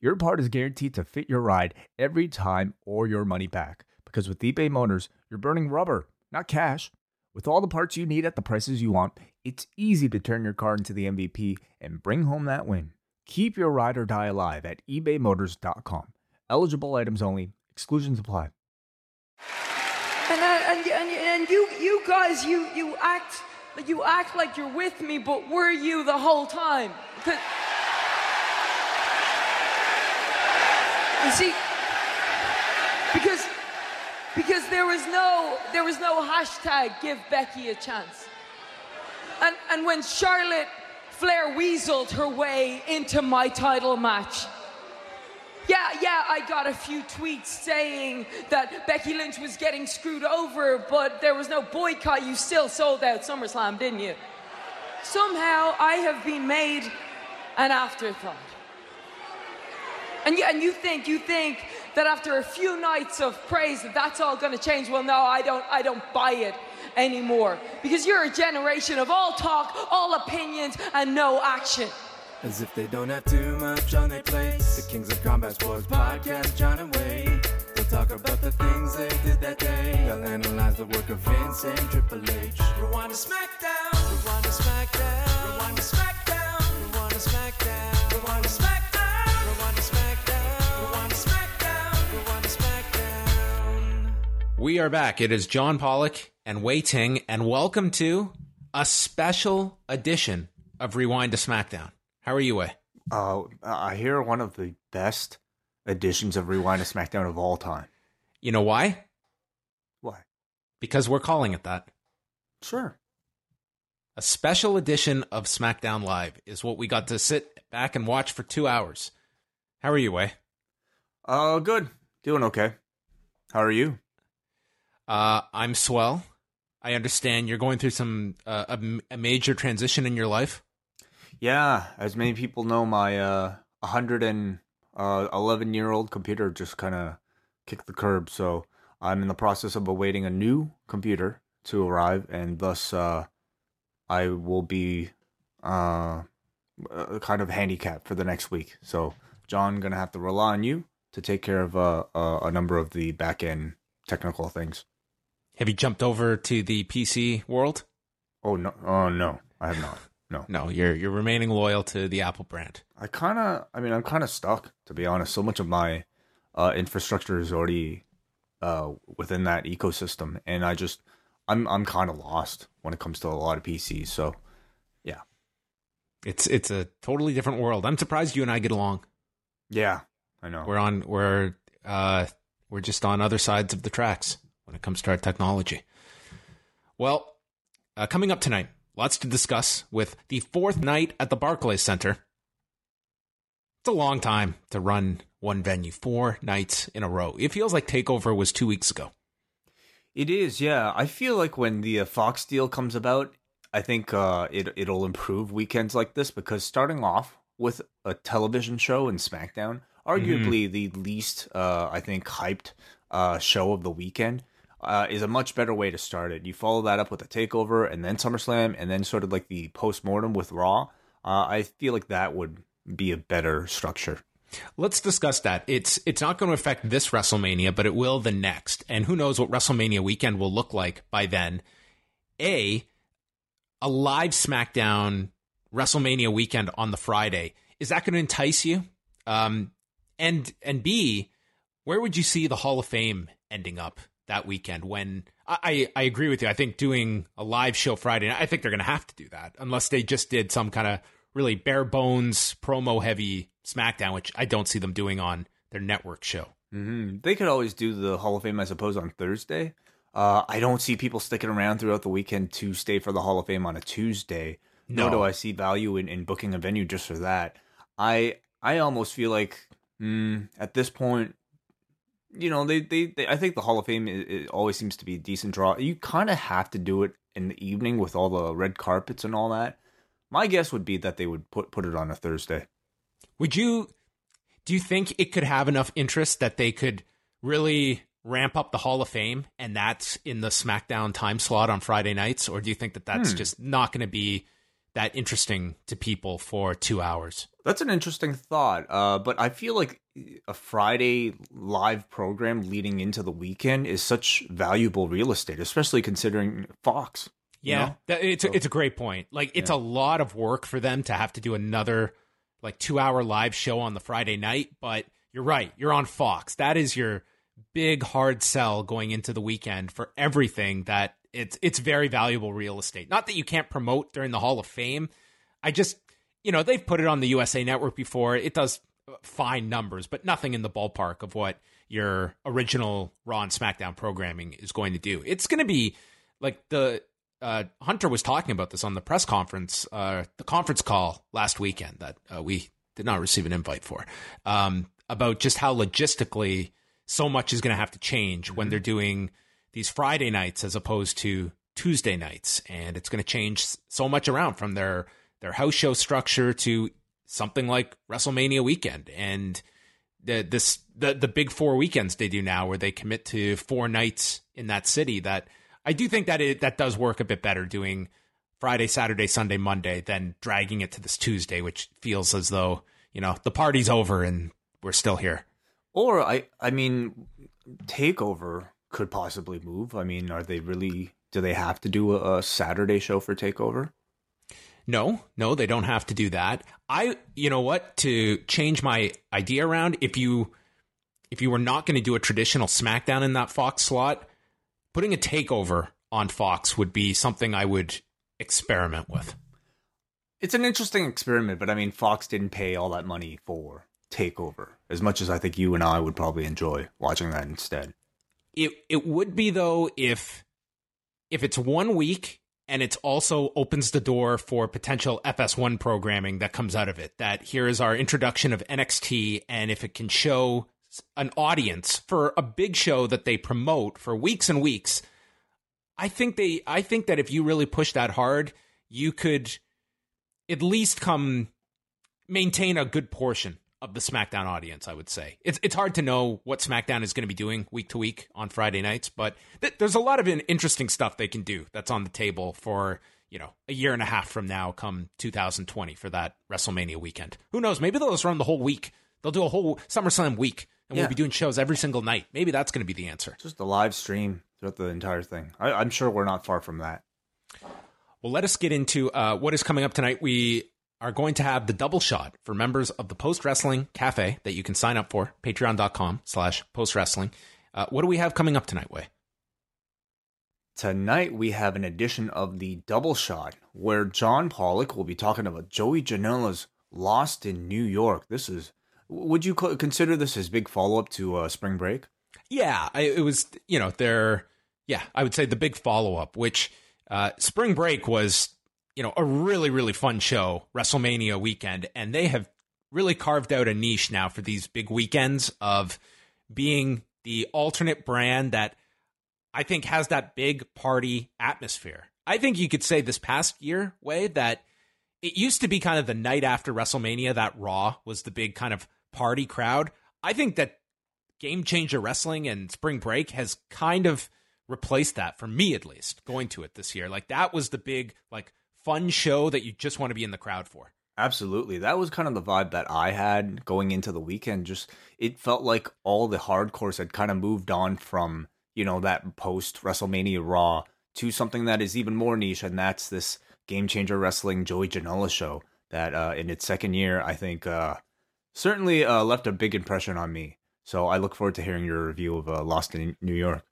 your part is guaranteed to fit your ride every time or your money back. Because with eBay Motors, you're burning rubber, not cash. With all the parts you need at the prices you want, it's easy to turn your car into the MVP and bring home that win. Keep your ride or die alive at ebaymotors.com. Eligible items only, exclusions apply. And, uh, and, and, and you, you guys, you, you act you act like you're with me, but were you the whole time? You see, because because there was no there was no hashtag give Becky a chance. And and when Charlotte Flair weaseled her way into my title match. Yeah, yeah, I got a few tweets saying that Becky Lynch was getting screwed over, but there was no boycott. You still sold out SummerSlam, didn't you? Somehow I have been made an afterthought. And you, and you think you think that after a few nights of praise that that's all going to change? Well, no, I don't. I don't buy it anymore because you're a generation of all talk, all opinions, and no action. As if they don't have too much on their plates. The Kings of Combat Sports podcast, John and Wade. They'll talk about the things they did that day. They'll analyze the work of Vince and Triple H. Rewind to SmackDown. Rewind to SmackDown. Rewind to SmackDown. We are back. It is John Pollock and Wai Ting, and welcome to a special edition of Rewind to SmackDown. How are you, Wai? Uh, I hear one of the best editions of Rewind to SmackDown of all time. You know why? Why? Because we're calling it that. Sure. A special edition of SmackDown Live is what we got to sit back and watch for two hours. How are you, Wai? Uh, good. Doing okay. How are you? Uh, I'm swell. I understand you're going through some uh, a, a major transition in your life. Yeah, as many people know, my uh 111 year old computer just kind of kicked the curb. So I'm in the process of awaiting a new computer to arrive, and thus uh, I will be uh uh, kind of handicapped for the next week. So John, gonna have to rely on you to take care of uh, uh, a number of the back end technical things. Have you jumped over to the PC world? Oh no! Oh no! I have not. No. No, you're you're remaining loyal to the Apple brand. I kind of, I mean, I'm kind of stuck to be honest. So much of my uh, infrastructure is already uh, within that ecosystem, and I just, I'm, I'm kind of lost when it comes to a lot of PCs. So, yeah, It's it's a totally different world. I'm surprised you and I get along. yeah, I know. We're on we're uh we're just on other sides of the tracks when it comes to our technology. Well, uh, coming up tonight, lots to discuss with the fourth night at the Barclays Center. It's a long time to run one venue, four nights in a row. It feels like Takeover was two weeks ago. It is, yeah. I feel like when the uh, Fox deal comes about, I think uh, it it'll improve weekends like this because starting off with a television show and SmackDown, arguably the least uh, I think hyped uh, show of the weekend, uh, is a much better way to start it. You follow that up with a Takeover and then SummerSlam and then sort of like the post mortem with Raw. Uh, I feel like that would be a better structure. Let's discuss that. It's it's not going to affect this WrestleMania, but it will the next. And who knows what WrestleMania weekend will look like by then. A a live SmackDown WrestleMania weekend on the Friday. Is that going to entice you? Um and and B, where would you see the Hall of Fame ending up that weekend when I, I agree with you. I think doing a live show Friday, I think they're going to have to do that unless they just did some kind of really bare bones promo heavy SmackDown, which I don't see them doing on their network show. hmm They could always do the Hall of Fame, I suppose, on Thursday. Uh, I don't see people sticking around throughout the weekend to stay for the Hall of Fame on a Tuesday. Nor No. do I see value in, in booking a venue just for that. I I almost feel like mm, at this point, you know, they, they, they I think the Hall of Fame it, it always seems to be a decent draw. You kind of have to do it in the evening with all the red carpets and all that. My guess would be that they would put put it on a Thursday. Would you do you think it could have enough interest that they could really ramp up the Hall of Fame and that's in the SmackDown time slot on Friday nights or do you think that that's Hmm. just not going to be that interesting to people for 2 hours? That's an interesting thought. Uh, but I feel like a Friday live program leading into the weekend is such valuable real estate, especially considering Fox. you Yeah, know? that, it's a, it's a great point. Like it's a lot of work for them to have to do another like 2-hour live show on the Friday night, but you're right. You're on Fox. That is your big hard sell going into the weekend for everything that it's it's very valuable real estate. Not that you can't promote during the Hall of Fame. I just you know, they've put it on the USA network before. It does fine numbers, but nothing in the ballpark of what your original Raw and SmackDown programming is going to do. It's going to be like the uh, Hunter was talking about this on the press conference, uh, the conference call last weekend that uh, we did not receive an invite for, um, about just how logistically so much is going to have to change when they're doing these Friday nights as opposed to Tuesday nights, and it's going to change so much around from their their house show structure to something like WrestleMania weekend and the this the the big four weekends they do now where they commit to four nights in that city that I do think that it that does work a bit better doing Friday, Saturday, Sunday, Monday than dragging it to this Tuesday, which feels as though, you know, the party's over and we're still here. Or I, I mean, Takeover could possibly move. I mean, are they really? Do they have to do a, a Saturday show for Takeover? No, no, they don't have to do that. I, you know what, to change my idea around, if you, if you were not going to do a traditional SmackDown in that Fox slot, putting a takeover on Fox would be something I would experiment with. It's an interesting experiment, but I mean, Fox didn't pay all that money for Takeover as much as I think you and I would probably enjoy watching that instead. It, it would be though if, if it's one week and it also opens the door for potential FS1 programming that comes out of it. That here is our introduction of NXT, and if it can show an audience for a big show that they promote for weeks and weeks, I think they I think that if you really push that hard, you could at least come maintain a good portion of the SmackDown audience, I would say. It's it's hard to know what SmackDown is going to be doing week to week on Friday nights, but th- there's a lot of interesting stuff they can do that's on the table for, you know, a year and a half from now come 2020 for that WrestleMania weekend. Who knows, maybe they'll just run the whole week. They'll do a whole SummerSlam week and Yeah. we'll be doing shows every single night. Maybe that's going to be the answer. Just a live stream throughout the entire thing. I, I'm sure we're not far from that. Well, let us get into uh, what is coming up tonight. We are going to have the double shot for members of the Post Wrestling Cafe that you can sign up for, patreon.com slash post wrestling. Uh, what do we have coming up tonight, Wai? Tonight we have an edition of the Double Shot, where John Pollock will be talking about Joey Janela's Lost in New York. This is, would you co- consider this his big follow up to uh, Spring Break? Yeah, I, it was, you know, their, yeah, I would say the big follow up, which uh, Spring Break was, you know, a really, really fun show, WrestleMania weekend. And they have really carved out a niche now for these big weekends of being the alternate brand that I think has that big party atmosphere. I think you could say this past year, Wai that it used to be kind of the night after WrestleMania that Raw was the big kind of party crowd. I think that Game Changer Wrestling and Spring Break has kind of replaced that for me at least going to it this year. Like that was the big like fun show that you just want to be in the crowd for. Absolutely. That was kind of the vibe that I had going into the weekend. Just it felt like all the hardcores had kind of moved on from, you know, that post WrestleMania Raw to something that is even more niche, and that's this Game Changer Wrestling Joey Janela show that uh, in its second year, I think uh, certainly uh, left a big impression on me. So I look forward to hearing your review of uh, Lost in New York.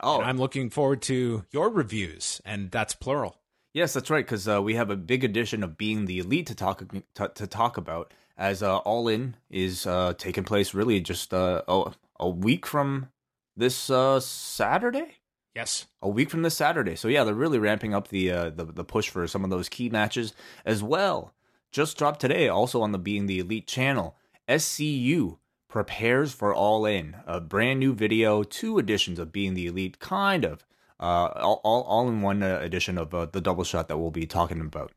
Oh, And I'm looking forward to your reviews, and that's plural. Yes, that's right. Because uh, we have a big edition of being the elite to talk to, to talk about, as uh, All In is uh, taking place really just uh, a, a week from this uh, Saturday. Yes. A week from this Saturday. So yeah, they're really ramping up the uh, the the push for some of those key matches as well. Just dropped today, also on the Being the Elite channel. SCU prepares for All In, a brand new video, two editions of Being the Elite, kind of, uh, all, all, all in one uh, edition of uh, the double shot that we'll be talking about.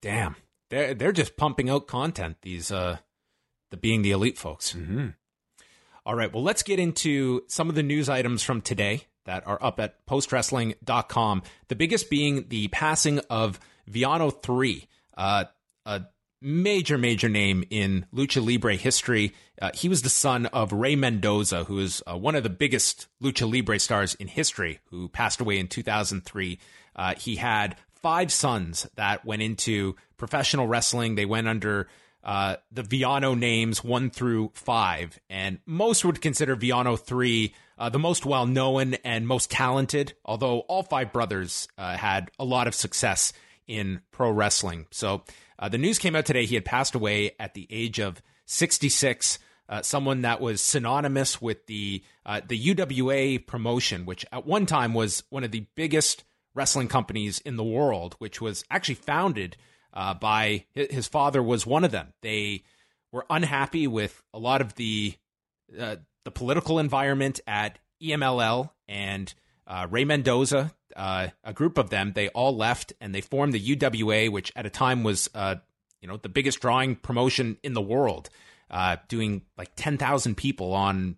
Damn, they're they're just pumping out content. These uh, the Being the Elite folks. Mm-hmm. All right, well, let's get into some of the news items from today that are up at postwrestling.com. The biggest being the passing of Villano 3, uh, a major, major name in lucha libre history. Uh, he was the son of Rey Mendoza, who is uh, one of the biggest lucha libre stars in history, who passed away in 2003. Uh, he had five sons that went into professional wrestling. They went under uh, the Villano names one through five, and most would consider Villano three uh, the most well known and most talented. Although all five brothers uh, had a lot of success in pro wrestling. So uh, the news came out today he had passed away at the age of 66. Uh, someone that was synonymous with the uh, the UWA promotion, which at one time was one of the biggest wrestling companies in the world, which was actually founded uh, by his father was one of them. They were unhappy with a lot of the uh, the political environment at EMLL and uh, Rey Mendoza, uh, a group of them, they all left and they formed the UWA, which at a time was uh, you know the biggest drawing promotion in the world, uh, doing like ten thousand people on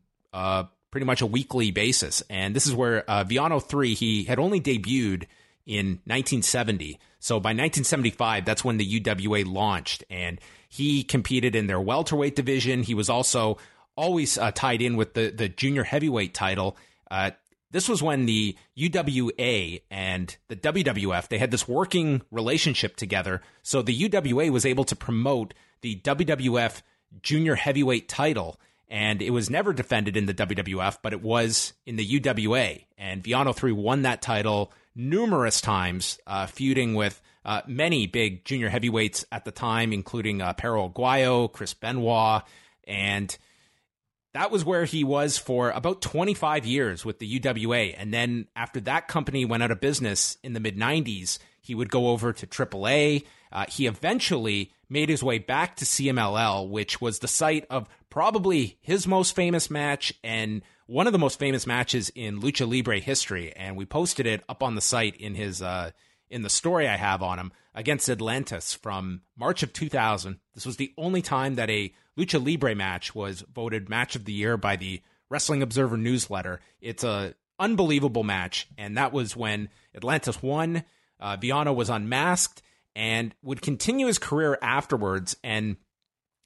pretty much a weekly basis. And this is where uh, Villano three he had only debuted in 1970. So by 1975, that's when the UWA launched, and he competed in their welterweight division. He was also always uh, tied in with the the junior heavyweight title. Uh, this was when the UWA and the WWF they had this working relationship together. So the UWA was able to promote the WWF junior heavyweight title and it was never defended in the WWF, but it was in the UWA. And Villano 3 won that title numerous times, uh, feuding with uh, many big junior heavyweights at the time, including uh, Perro Aguayo, Chris Benoit, and that was where he was for about 25 years with the UWA. And then after that company went out of business in the mid 90s, he would go over to AAA. Uh, he eventually made his way back to CMLL, which was the site of probably his most famous match and one of the most famous matches in lucha libre history. And we posted it up on the site in his uh, in the story I have on him against Atlantis from March of 2000. This was the only time that a lucha libre match was voted match of the year by the Wrestling Observer newsletter. It's a unbelievable match, and that was when Atlantis won. Uh, Villano was unmasked and would continue his career afterwards. And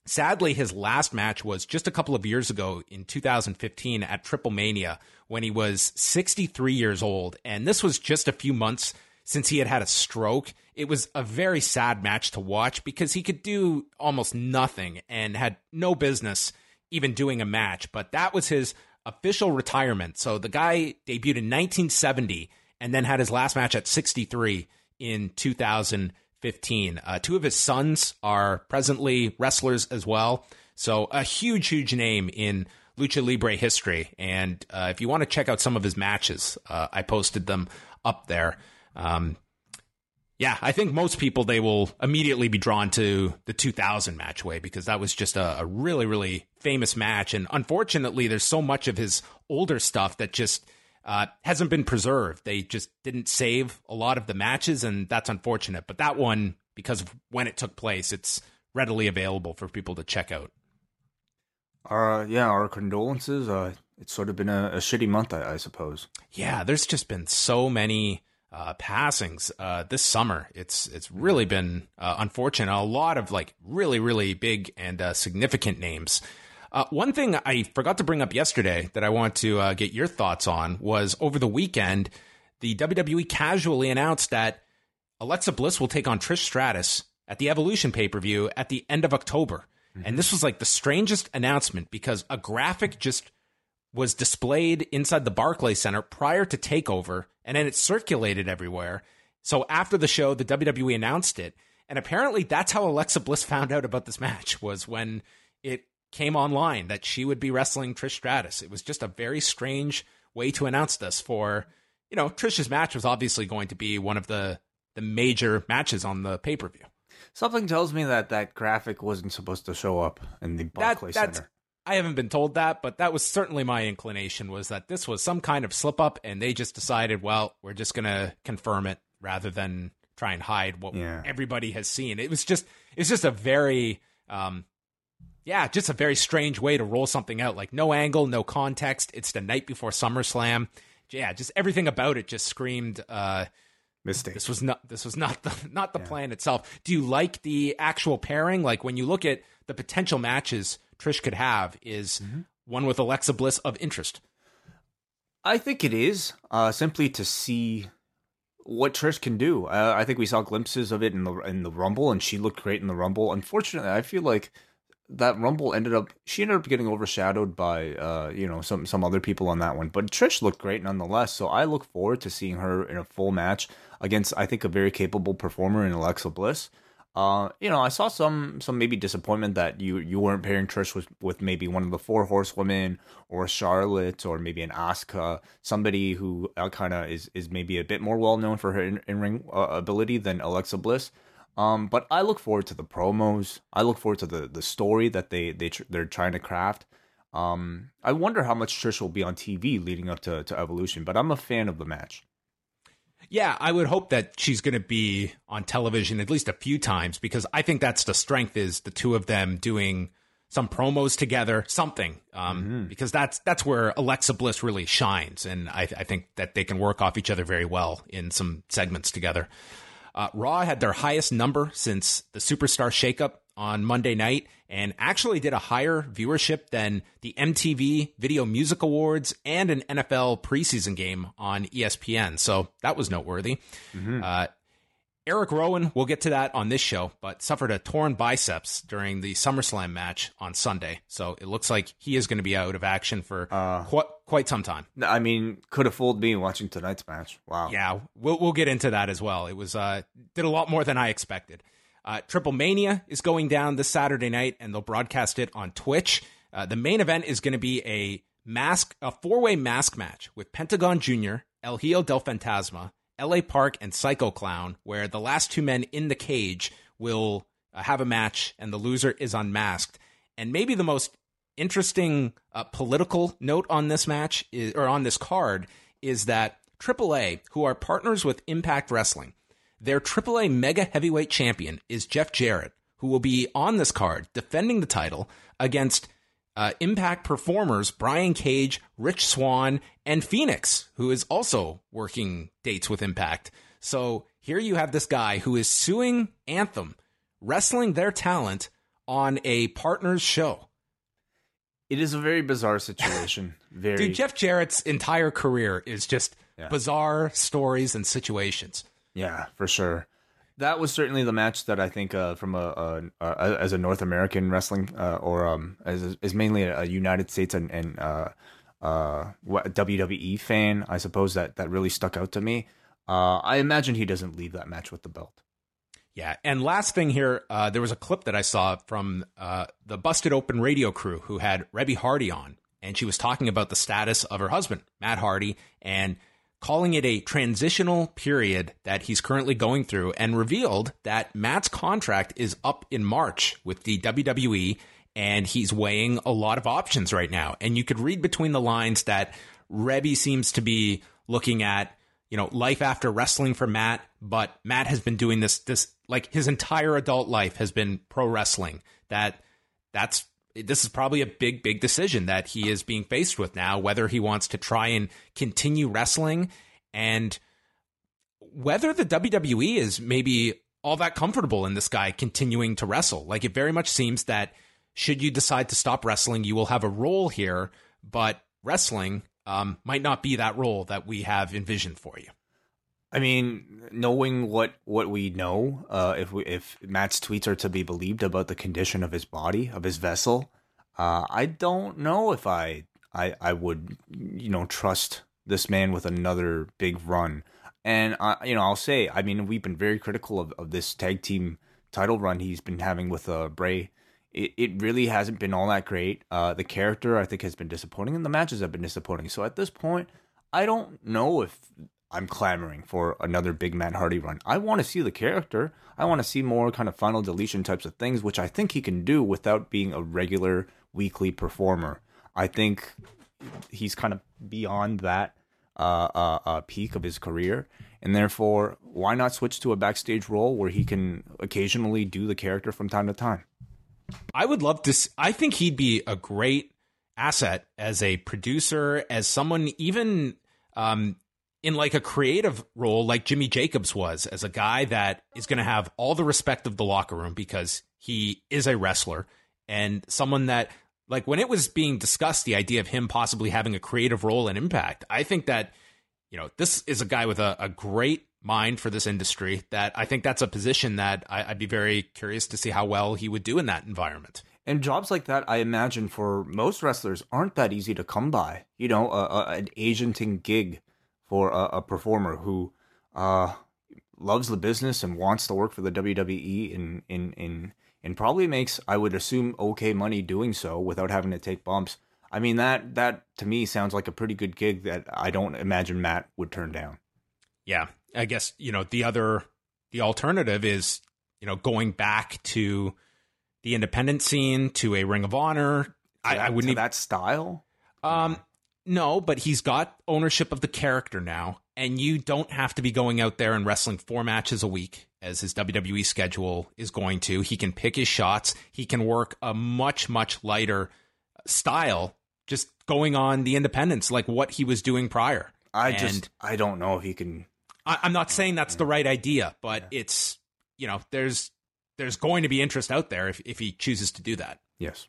sadly, his last match was just a couple of years ago in 2015 at Triple Mania when he was 63 years old. And this was just a few months since he had had a stroke. It was a very sad match to watch because he could do almost nothing and had no business even doing a match. But that was his official retirement. So the guy debuted in 1970 and then had his last match at 63 in 2015. Uh, two of his sons are presently wrestlers as well. So a huge, huge name in Lucha Libre history. And uh, if you want to check out some of his matches, uh, I posted them up there. Um, yeah, I think most people they will immediately be drawn to the 2000 match Wai because that was just a, a, really really famous match, and unfortunately, there's so much of his older stuff that just uh, hasn't been preserved. They just didn't save a lot of the matches, and that's unfortunate. But that one, because of when it took place, it's readily available for people to check out. Uh, yeah, our condolences. Uh, it's sort of been a, a shitty month, I, I suppose. Yeah, there's just been so many uh, passings uh, this summer. It's it's really been uh, unfortunate. A lot of like really really big and uh, significant names. Uh, one thing I forgot to bring up yesterday that I want to uh, get your thoughts on was over the weekend, the WWE casually announced that Alexa Bliss will take on Trish Stratus at the Evolution pay per view at the end of October. Mm-hmm. And this was like the strangest announcement because a graphic just was displayed inside the Barclay Center prior to takeover, and then it circulated everywhere. So after the show, the WWE announced it, and apparently that's how Alexa Bliss found out about this match was when it came online that she would be wrestling Trish Stratus. It was just a very strange way to announce this for, you know, Trish's match was obviously going to be one of the the major matches on the pay-per-view. Something tells me that that graphic wasn't supposed to show up in the Barclay that, Center. I haven't been told that, but that was certainly my inclination was that this was some kind of slip up and they just decided, well, we're just going to confirm it rather than try and hide what Yeah. everybody has seen. It was just it's just a very um yeah, just a very strange way to roll something out. Like no angle, no context. It's the night before SummerSlam. Yeah, just everything about it just screamed uh Mistake. this was not this was not the not the plan itself. Do you like the actual pairing? Like when you look at the potential matches Trish could have is one with Alexa Bliss of interest. I think it is uh, simply to see what Trish can do. Uh, I think we saw glimpses of it in the in the Rumble, and she looked great in the Rumble. Unfortunately, I feel like that Rumble ended up she ended up getting overshadowed by uh, you know some some other people on that one. But Trish looked great nonetheless. So I look forward to seeing her in a full match against I think a very capable performer in Alexa Bliss. Uh, you know, I saw some some maybe disappointment that you you weren't pairing Trish with with maybe one of the four horsewomen or Charlotte or maybe an Asuka, somebody who uh, kind of is is maybe a bit more well known for her in, in ring uh, ability than Alexa Bliss. Um, but I look forward to the promos. I look forward to the the story that they they tr- they're trying to craft. Um, I wonder how much Trish will be on TV leading up to to Evolution. But I'm a fan of the match. Yeah, I would hope that she's going to be on television at least a few times because I think that's the strength is the two of them doing some promos together, something. Um, Because that's that's where Alexa Bliss really shines, and I, I think that they can work off each other very well in some segments together. Uh, Raw had their highest number since the Superstar Shakeup on Monday night, and actually did a higher viewership than the MTV Video Music Awards and an NFL preseason game on ESPN. So that was noteworthy. Uh, Eric Rowan, we'll get to that on this show, but suffered a torn biceps during the SummerSlam match on Sunday. So it looks like he is going to be out of action for quite, quite some time. I mean, could have fooled me watching tonight's match. Wow. Yeah, we'll we'll get into that as well. It was uh did a lot more than I expected. Uh, Triple Mania is going down this Saturday night, and they'll broadcast it on Twitch. Uh, the main event is going to be a mask, a four way mask match with Pentagon Jr., El Hijo del Fantasma, L.A. Park, and Psycho Clown, where the last two men in the cage will uh, have a match, and the loser is unmasked. And maybe the most interesting uh, political note on this match is, or on this card is that AAA, who are partners with Impact Wrestling, their AAA Mega Heavyweight Champion is Jeff Jarrett, who will be on this card defending the title against uh, Impact performers Brian Cage, Rich Swann, and Phoenix, who is also working dates with Impact. So here you have this guy who is suing Anthem, wrestling their talent on a partner's show. It is a very bizarre situation. Very. Dude, Jeff Jarrett's entire career is just Yeah. bizarre stories and situations. Yeah, for sure. That was certainly the match that I think, uh, from a, a, a as a North American wrestling, uh, or um, as is mainly a, United States and, and uh, uh, WWE fan, I suppose that that really stuck out to me. Uh, I imagine he doesn't leave that match with the belt. Yeah, and last thing here, uh, there was a clip that I saw from the Busted Open radio crew who had Reby Hardy on, and she was talking about the status of her husband, Matt Hardy, and calling it a transitional period that he's currently going through, and revealed that Matt's contract is up in March with the WWE, and he's weighing a lot of options right now. And you could read between the lines that Reby seems to be looking at you know, life after wrestling for Matt, but Matt has been doing this this like his entire adult life has been pro wrestling. That that's this is probably a big big decision that he is being faced with now whether he wants to try and continue wrestling and whether the WWE is maybe all that comfortable in this guy continuing to wrestle. Like it very much seems that should you decide to stop wrestling, you will have a role here, but wrestling um, might not be that role that we have envisioned for you. I mean, knowing what what we know, uh, if we, if Matt's tweets are to be believed about the condition of his body, of his vessel, uh, I don't know if I I I would you know trust this man with another big run. And uh, you know, I'll say, I mean, we've been very critical of, of this tag team title run he's been having with uh, Bray. It, it really hasn't been all that great. Uh, the character I think has been disappointing, and the matches have been disappointing. So at this point, I don't know if I'm clamoring for another big Matt Hardy run. I want to see the character. I want to see more kind of final deletion types of things, which I think he can do without being a regular weekly performer. I think he's kind of beyond that uh, uh, uh, peak of his career, and therefore, why not switch to a backstage role where he can occasionally do the character from time to time? I would love to. I think he'd be a great asset as a producer, as someone even um, in like a creative role, like Jimmy Jacobs was, as a guy that is going to have all the respect of the locker room because he is a wrestler and someone that. Like when it was being discussed, the idea of him possibly having a creative role and impact, I think that, you know, this is a guy with a, a great mind for this industry that I think that's a position that I, I'd be very curious to see how well he would do in that environment. And jobs like that, I imagine, for most wrestlers, aren't that easy to come by. You know, a, a, an agenting gig for a, a performer who uh, loves the business and wants to work for the WWE and in in and probably makes, I would assume, okay money doing so without having to take bumps. I mean that that to me sounds like a pretty good gig that I don't imagine Matt would turn down. Yeah, I guess you know the other the alternative is you know going back to the independent scene to a Ring of Honor. I, I wouldn't even, that style. Um, no, but he's got ownership of the character now, and you don't have to be going out there and wrestling four matches a week as his WWE schedule is going to. He can pick his shots. He can work a much much lighter style, just going on the independents like what he was doing prior. I And- just I don't know if he can. I, I'm not saying that's the right idea, but it's you know there's there's going to be interest out there if if he chooses to do that. Yes.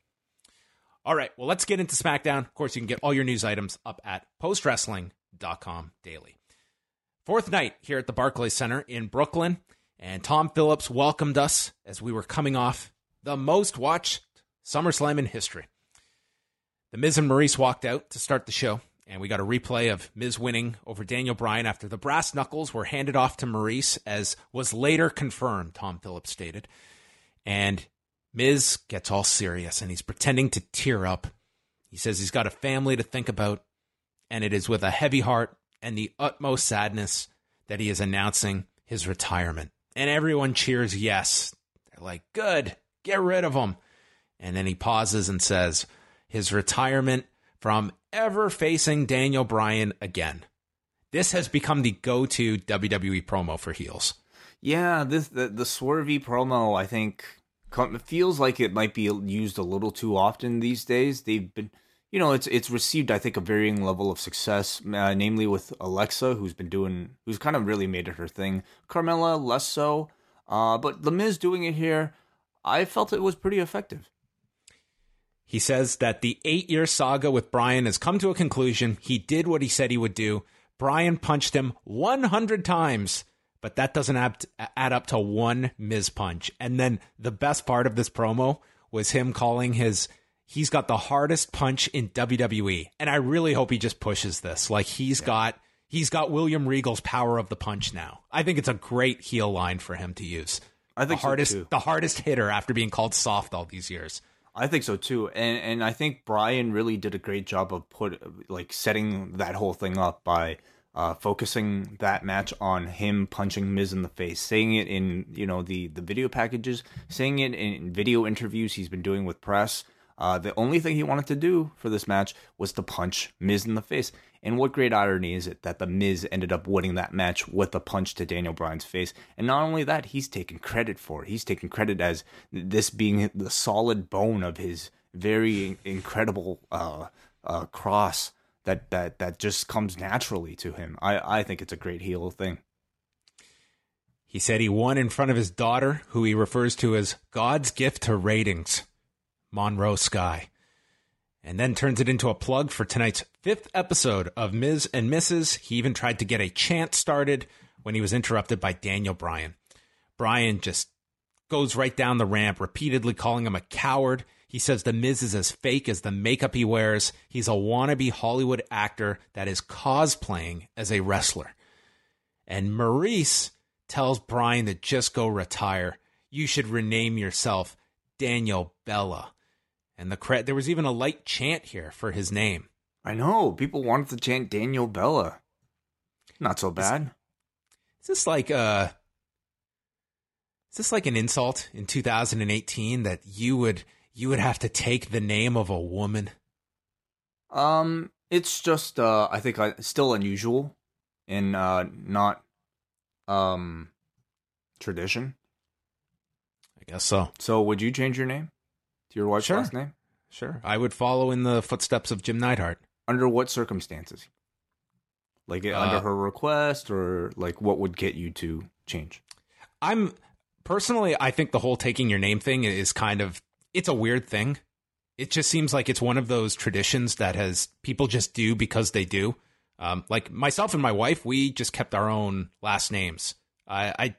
All right, well, let's get into SmackDown. Of course, you can get all your news items up at postwrestling.com daily. Fourth night here at the Barclays Center in Brooklyn, and Tom Phillips welcomed us as we were coming off the most watched SummerSlam in history. The Miz and Maryse walked out to start the show, and we got a replay of Miz winning over Daniel Bryan after the brass knuckles were handed off to Maryse, as was later confirmed, Tom Phillips stated. And Miz gets all serious and he's pretending to tear up. He says he's got a family to think about, and it is with a heavy heart and the utmost sadness that he is announcing his retirement. And everyone cheers yes. They're like, good, get rid of him. And then he pauses and says, his retirement from ever facing Daniel Bryan again. This has become the go to WWE promo for heels. Yeah, this the, the swervy promo. I think feels like it might be used a little too often these days. They've been, you know, it's it's received I think a varying level of success, uh, namely with Alexa, who's been doing, who's kind of really made it her thing. Carmella less so, uh, but The Miz doing it here, I felt it was pretty effective. He says that the eight year saga with Bryan has come to a conclusion. He did what he said he would do. Bryan punched him 100 times, but that doesn't add, add up to one Miz punch. And then the best part of this promo was him calling his. He's got the hardest punch in WWE, and I really hope he just pushes this. Like he's got he's got William Regal's power of the punch now. I think it's a great heel line for him to use. I think the so, hardest too. the hardest hitter after being called soft all these years. I think so too, and and I think Brian really did a great job of put like setting that whole thing up by uh, focusing that match on him punching Miz in the face, saying it in you know the the video packages, saying it in video interviews he's been doing with press. Uh, the only thing he wanted to do for this match was to punch Miz in the face. And what great irony is it that the Miz ended up winning that match with a punch to Daniel Bryan's face? And not only that, he's taken credit for it. He's taken credit as this being the solid bone of his very incredible uh, uh, cross that, that that just comes naturally to him. I, I think it's a great heel thing. He said he won in front of his daughter, who he refers to as God's gift to ratings, Monroe Sky, and then turns it into a plug for tonight's fifth episode of Miz and Mrs. He even tried to get a chant started when he was interrupted by Daniel Bryan. Bryan just goes right down the ramp, repeatedly calling him a coward. He says the Miz is as fake as the makeup he wears. He's a wannabe Hollywood actor that is cosplaying as a wrestler. And Maryse tells Bryan to just go retire. You should rename yourself Daniel Bella. And the cre- there was even a light chant here for his name. I know people wanted to chant Daniel Bella. Not so bad. Is this like uh is this like an insult in 2018 that you would you would have to take the name of a woman. Um, it's just uh, I think uh, still unusual and uh, not um tradition. I guess so. So, would you change your name to your wife's Sure. last name? Sure. I would follow in the footsteps of Jim Neidhart. Under what circumstances? Like uh, under Uh, her request, or like what would get you to change? I'm personally, I think the whole taking your name thing is kind of it's a weird thing. It just seems like it's one of those traditions that has people just do because they do. Um, like myself and my wife, we just kept our own last names. I, I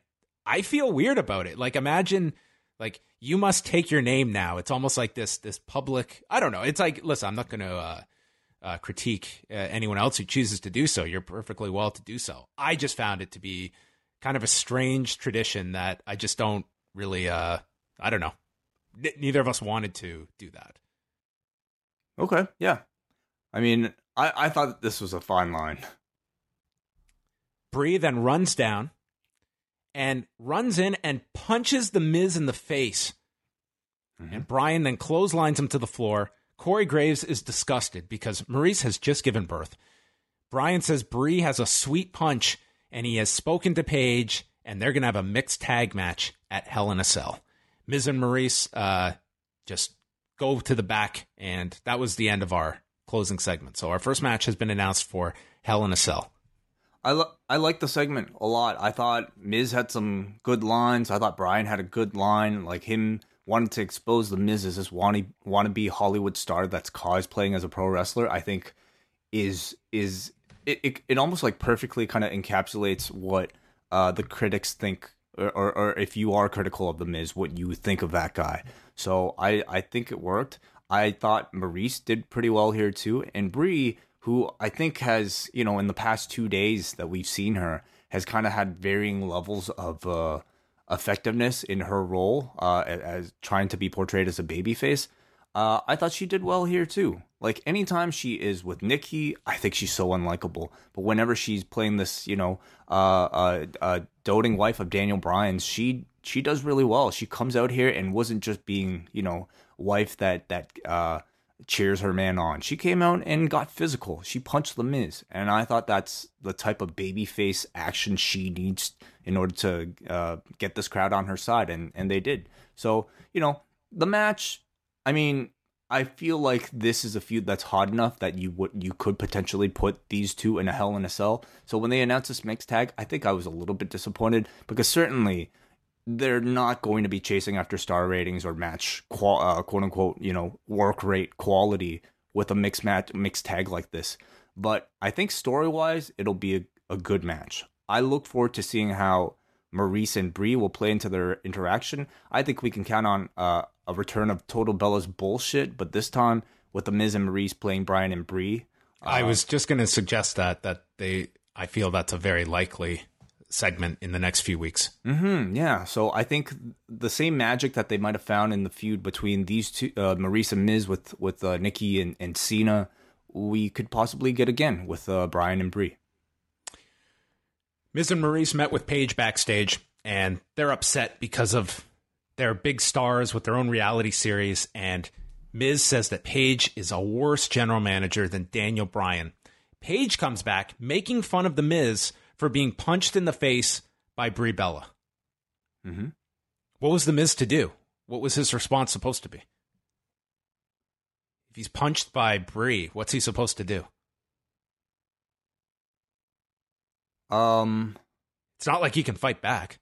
I feel weird about it. Like imagine like you must take your name now. It's almost like this this public. I don't know. It's like listen, I'm not going to uh, uh, critique uh, anyone else who chooses to do so. You're perfectly well to do so. I just found it to be kind of a strange tradition that I just don't really. Uh, I don't know. N- neither of us wanted to do that. Okay, yeah. I mean, I I thought that this was a fine line. Brie then runs down and runs in and punches the Miz in the face. Mm-hmm. And Bryan then clotheslines him to the floor. Corey Graves is disgusted because Maryse has just given birth. Bryan says Brie has a sweet punch and he has spoken to Paige and they're going to have a mixed tag match at Hell in a Cell. Miz and Maryse uh, just go to the back and that was the end of our closing segment. So our first match has been announced for Hell in a Cell. I lo- I like the segment a lot. I thought Miz had some good lines. I thought Bryan had a good line, like him wanting to expose the Miz as this wannabe wannabe Hollywood star that's cosplaying as a pro wrestler. I think is is it it, it almost like perfectly kind of encapsulates what uh, the critics think, or, or if you are critical of the Miz, what you think of that guy. So I I think it worked. I thought Maryse did pretty well here too, and Brie who I think has, you know, in the past two days that we've seen her, has kind of had varying levels of uh, effectiveness in her role uh, as, as trying to be portrayed as a babyface. Uh, I thought she did well here too. Like anytime she is with Nikki, I think she's so unlikable. But whenever she's playing this, you know, uh, uh, uh, doting wife of Daniel Bryan's, she she does really well. She comes out here and wasn't just being, you know, wife that that uh, cheers her man on. She came out and got physical. She punched the Miz, and I thought that's the type of babyface action she needs in order to uh, get this crowd on her side, and and they did. So you know the match. I mean, I feel like this is a feud that's hot enough that you would you could potentially put these two in a Hell in a Cell. So when they announced this mixed tag, I think I was a little bit disappointed because certainly they're not going to be chasing after star ratings or match qual- uh, quote unquote you know work rate quality with a mixed match mixed tag like this. But I think story wise, it'll be a, a good match. I look forward to seeing how Maryse and Brie will play into their interaction. I think we can count on uh, a return of Total Bella's bullshit, but this time with the Miz and Maryse playing Bryan and Brie. I was just going to suggest that that they. I feel that's a very likely segment in the next few weeks. Hmm. Yeah. So I think the same magic that they might have found in the feud between these two, uh, Maryse and Miz, with with uh, Nikki and, and Cena, we could possibly get again with uh, Bryan and Brie. Miz and Maryse met with Paige backstage, and they're upset because of their big stars with their own reality series. And Miz says that Paige is a worse general manager than Daniel Bryan. Paige comes back making fun of the Miz for being punched in the face by Brie Bella. Mm-hmm. What was the Miz to do? What was his response supposed to be? If he's punched by Brie, what's he supposed to do? Um. It's not like he can fight back.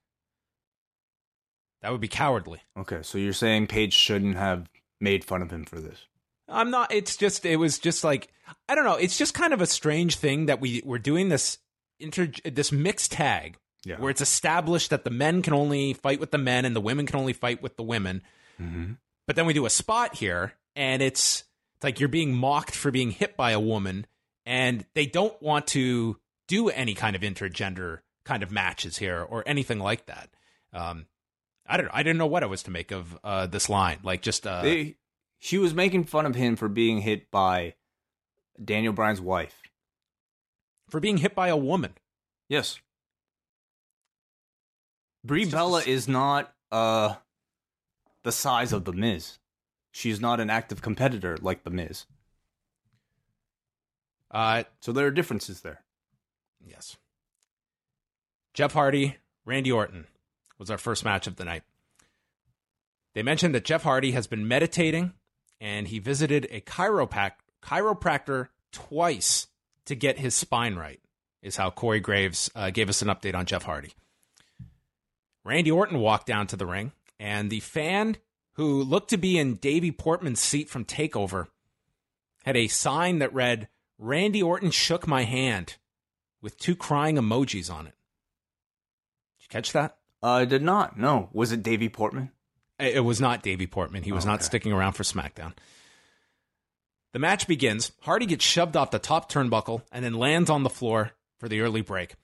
That would be cowardly. Okay. So you're saying Paige shouldn't have made fun of him for this? I'm not. It's just. It was just like I don't know. It's just kind of a strange thing that we we're doing this inter this mixed tag Yeah. where it's established that the men can only fight with the men and the women can only fight with the women. Mm-hmm. But then we do a spot here, and it's it's like you're being mocked for being hit by a woman, and they don't want to do any kind of intergender kind of matches here or anything like that. Um, I don't know. I didn't know what I was to make of uh, this line. Like just uh, They, she was making fun of him for being hit by Daniel Bryan's wife. for being hit by a woman. Yes. Brie It's Bella is not uh the size of the Miz. she's not an active competitor like The Miz. Uh, So there are differences there. yes. Jeff Hardy, Randy Orton was our first match of the night. They mentioned that Jeff Hardy has been meditating and he visited a chiroprac- chiropractor twice to get his spine right, is how Corey Graves uh, gave us an update on Jeff Hardy. Randy Orton walked down to the ring, and the fan who looked to be in Davey Portman's seat from TakeOver had a sign that read, Randy Orton shook my hand with two crying emojis on it. Did you catch that? Uh, I did not. No. Was it Davey Portman? It was not Davey Portman. He was not Okay. sticking around for SmackDown. The match begins. Hardy gets shoved off the top turnbuckle and then lands on the floor for the early break.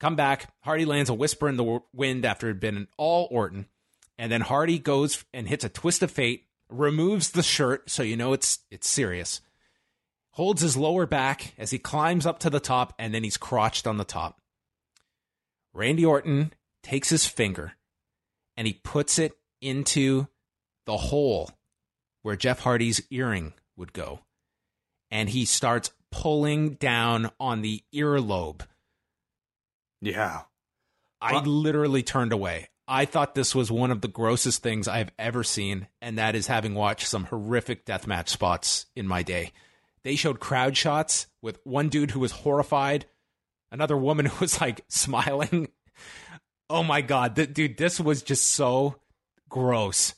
Come back. Hardy lands a whisper in the wind after it had been an all Orton. And then Hardy goes and hits a twist of fate, removes the shirt so you know it's it's serious. Holds his lower back as he climbs up to the top and then he's crotched on the top. Randy Orton takes his finger and he puts it into the hole where Jeff Hardy's earring would go. And he starts pulling down on the earlobe. Yeah. I literally turned away. I thought this was one of the grossest things I've ever seen, and that is having watched some horrific deathmatch spots in my day. They showed crowd shots with one dude who was horrified, another woman who was like smiling. Oh my god, th- dude, this was just so gross.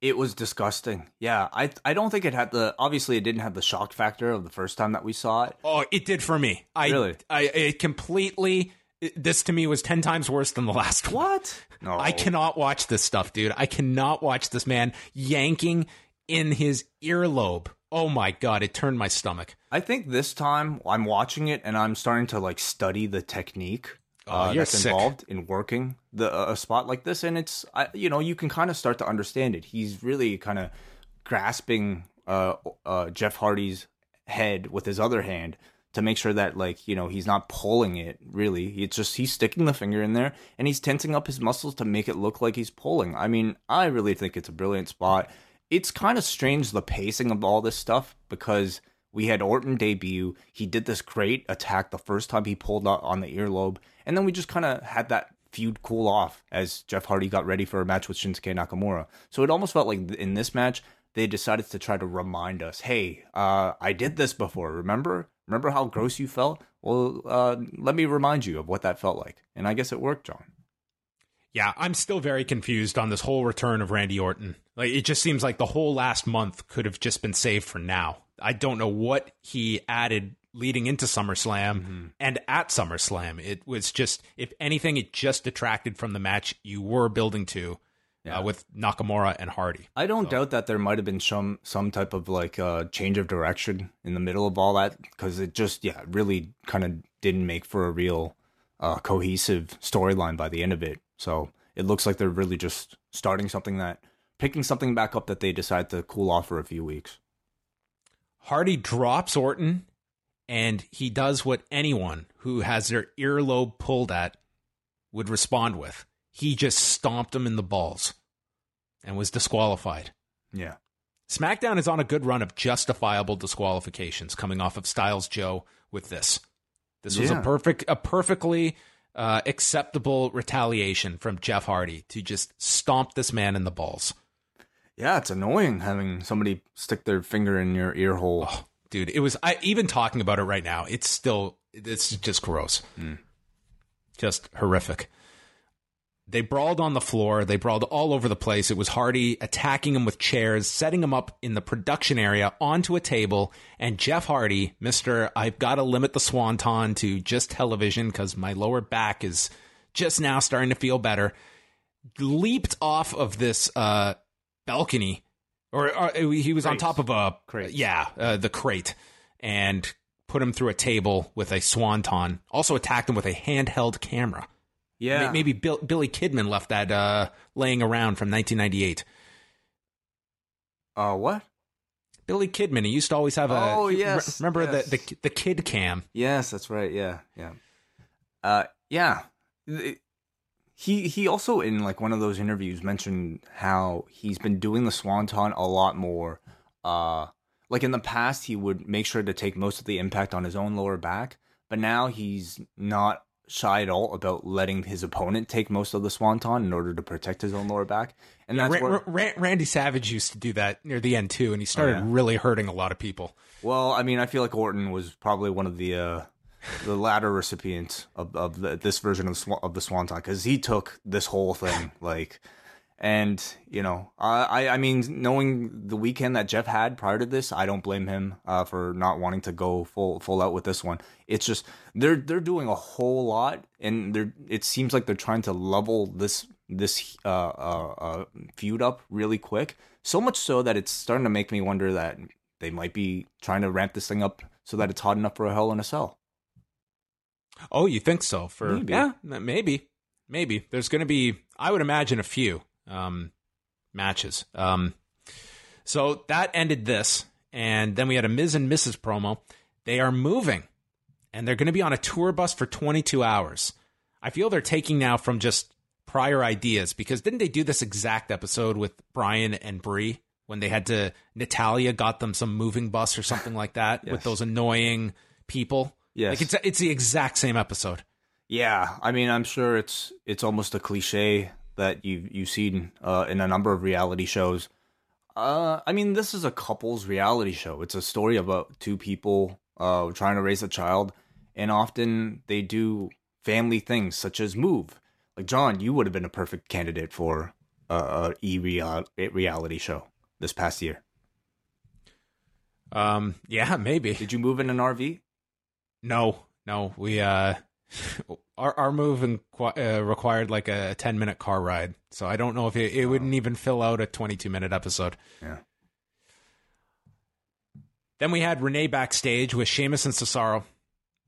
It was disgusting. Yeah, I I don't think it had the obviously it didn't have the shock factor of the first time that we saw it. Oh, it did for me. I, Really? I, it completely. it- this to me was ten times worse than the last one. What? No. I cannot watch this stuff, dude. I cannot watch this man yanking in his earlobe. Oh my god, it turned my stomach. I think this time I'm watching it and I'm starting to like study the technique uh, you're that's sick. involved in working the uh, a spot like this, and it's I, you know you can kind of start to understand it. He's really kind of grasping uh, uh, Jeff Hardy's head with his other hand to make sure that like you know he's not pulling it. Really, it's just he's sticking the finger in there and he's tensing up his muscles to make it look like he's pulling. I mean, I really think it's a brilliant spot. It's kind of strange the pacing of all this stuff because we had Orton debut. He did this great attack the first time he pulled out on the earlobe, and then we just kind of had that feud cool off as Jeff Hardy got ready for a match with Shinsuke Nakamura. So it almost felt like in this match they decided to try to remind us, "Hey, uh, I did this before. Remember? Remember how gross you felt? Well, uh, let me remind you of what that felt like." And I guess it worked, John. Yeah, I'm still very confused on this whole return of Randy Orton. Like it just seems like the whole last month could have just been saved for now. I don't know what he added leading into SummerSlam and at SummerSlam. It was just if anything it just detracted from the match you were building to Yeah. uh, with Nakamura and Hardy. I don't doubt that there might have been some some type of like uh, change of direction in the middle of all that because it just yeah really kind of didn't make for a real uh, cohesive storyline by the end of it. So it looks like they're really just starting something that picking something back up that they decide to cool off for a few weeks. Hardy drops Orton, and he does what anyone who has their earlobe pulled at would respond with. He just stomped him in the balls and was disqualified. Yeah. SmackDown is on a good run of justifiable disqualifications coming off of Styles Joe with this. This was Yeah. a perfect a perfectly uh, acceptable retaliation from Jeff Hardy to just stomp this man in the balls. Yeah, it's annoying having somebody stick their finger in your ear hole. Oh, dude, it was I even talking about it right now. It's still it's just gross. Just horrific. They brawled on the floor. They brawled all over the place. It was Hardy attacking him with chairs, setting him up in the production area onto a table. And Jeff Hardy, Mr. I've got to limit the swanton to just television because my lower back is just now starting to feel better, leaped off of this uh, balcony, or, or he was on top of a Crate. yeah, uh, the crate, and put him through a table with a swanton. Also attacked him with a handheld camera. Yeah. May- Maybe Bill, Billy Kidman left that uh, laying around from 1998. Uh, what? Billy Kidman, he used to always have a. Oh, yes, Remember yes. the, the the kid cam? Yes, that's right. Yeah, yeah, uh, yeah. He he also in like one of those interviews mentioned how he's been doing the swanton a lot more. Uh, like in the past, he would make sure to take most of the impact on his own lower back, but now he's not shy at all about letting his opponent take most of the swanton in order to protect his own lower back. And that's Ra- where, Ra- Randy Savage used to do that near the end too, and he started yeah. really hurting a lot of people. well, I mean, I feel like Orton was probably one of the uh, the latter recipient of of the, this version of the, swan, of the swanton because he took this whole thing like. And you know, I I- I mean, knowing the weekend that Jeff had prior to this, I don't blame him uh, for not wanting to go full full out with this one. It's just they're they're doing a whole lot, and they're it seems like they're trying to level this this uh, uh, uh, feud up really quick. So much so that it's starting to make me wonder that they might be trying to ramp this thing up so that it's hot enough for a Hell in a Cell. Oh, you think so? For Maybe. yeah, maybe, maybe. There's going to be, I would imagine, a few um, matches. Um, so that ended this, and then we had a Miz and Mrs. promo. They are moving, and they're going to be on a tour bus for 22 hours. I feel they're taking now from just prior ideas because didn't they do this exact episode with Bryan and Brie when they had to Natalya got them some moving bus or something like that with those annoying people. Yes. Like it's it's the exact same episode. Yeah, I mean, I'm sure it's it's almost a cliche that you you've seen uh, in a number of reality shows. Uh, I mean, this is a couples reality show. It's a story about two people uh, trying to raise a child, and often they do family things such as move. Like John, you would have been a perfect candidate for a, a e reality show this past year. Um, yeah, maybe. Did you move in an RV? No, no, we uh, our our move in, uh, required like a ten minute car ride, so I don't know if it, it wouldn't even fill out a twenty two minute episode. Yeah. Then we had Renee backstage with Sheamus and Cesaro.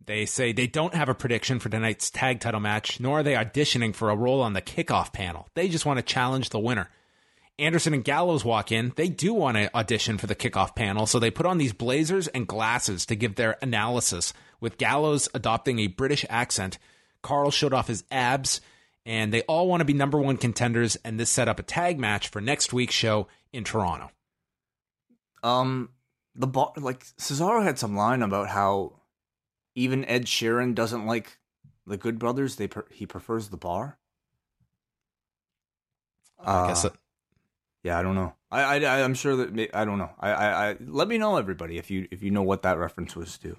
They say they don't have a prediction for tonight's tag title match, nor are they auditioning for a role on the kickoff panel. They just want to challenge the winner. Anderson and Gallows walk in. They do want to audition for the kickoff panel, so they put on these blazers and glasses to give their analysis, with Gallows adopting a British accent. Karl showed off his abs, and they all want to be number one contenders, and this set up a tag match for next week's show in Toronto. Um, the bar, like Cesaro had some line about how even Ed Sheeran doesn't like the Good Brothers. They per- he prefers the bar. I guess Uh, it, yeah, I don't know. I, I I'm sure that I don't know. I, I I let me know everybody if you if you know what that reference was to.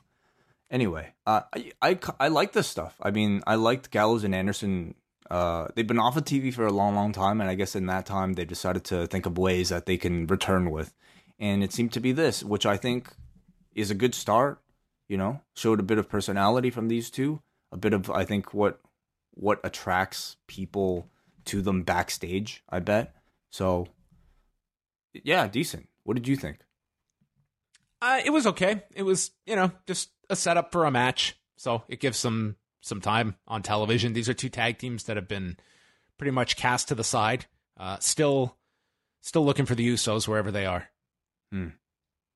Anyway, uh, I I I like this stuff. I mean, I liked Gallows and Anderson. Uh, they've been off of TV for a long, long time, and I guess in that time they decided to think of ways that they can return with, and it seemed to be this, which I think is a good start. You know, showed a bit of personality from these two, a bit of I think what what attracts people to them backstage. I bet so. Yeah, decent. What did you think? uh, it was okay. It was you know just a setup for a match, so it gives some some time on television. These are two tag teams that have been pretty much cast to the side. Uh, still, still looking for the Usos wherever they are. Hmm.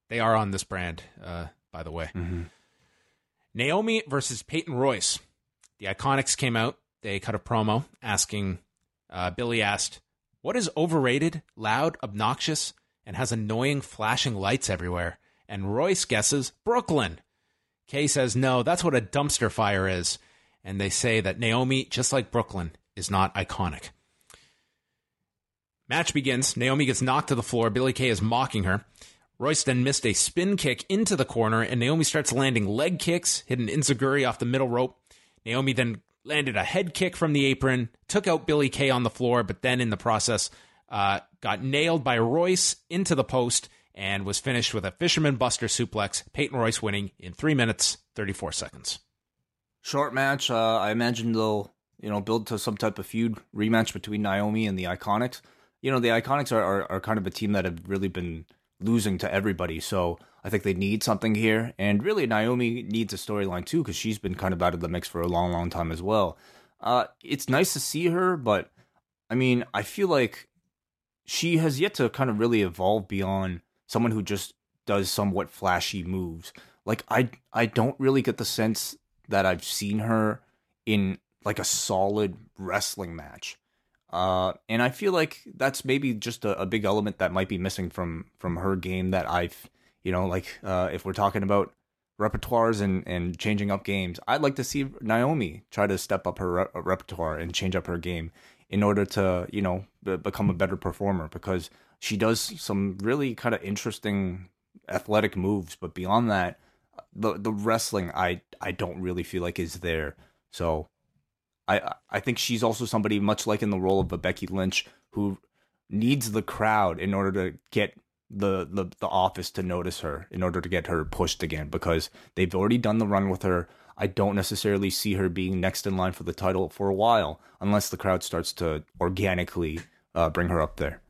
They are on this brand, uh, by the way. Mm-hmm. Naomi versus Peyton Royce. The Iconics came out. They cut a promo asking, uh, Billy asked, What is overrated, loud, obnoxious, and has annoying flashing lights everywhere? And Royce guesses Brooklyn. Kay says, No, that's what a dumpster fire is. And they say that Naomi, just like Brooklyn, is not iconic. Match begins. Naomi gets knocked to the floor. Billy Kay is mocking her. Royce then missed a spin kick into the corner, and Naomi starts landing leg kicks, hit an enzuigiri off the middle rope. Naomi then landed a head kick from the apron, took out Billy Kay on the floor, but then in the process uh, got nailed by Royce into the post and was finished with a fisherman buster suplex. Peyton Royce winning in three minutes, 34 seconds. Short match. Uh, I imagine they'll you know build to some type of feud rematch between Naomi and the Iconics. You know the Iconics are, are, are kind of a team that have really been losing to everybody, so I think they need something here. And really, Naomi needs a storyline too because she's been kind of out of the mix for a long, long time as well. Uh, it's nice to see her, but I mean, I feel like she has yet to kind of really evolve beyond someone who just does somewhat flashy moves. Like I I don't really get the sense that I've seen her in like a solid wrestling match. Uh, and I feel like that's maybe just a, a, big element that might be missing from from her game that I've you know like uh, if we're talking about repertoires and and changing up games, I'd like to see Naomi try to step up her re- repertoire and change up her game in order to you know b- become a better performer because she does some really kind of interesting athletic moves, but beyond that, the the wrestling I I don't really feel like is there. So I I think she's also somebody much like in the role of a Becky Lynch who needs the crowd in order to get the, the the office to notice her in order to get her pushed again because they've already done the run with her. I don't necessarily see her being next in line for the title for a while unless the crowd starts to organically uh, bring her up there.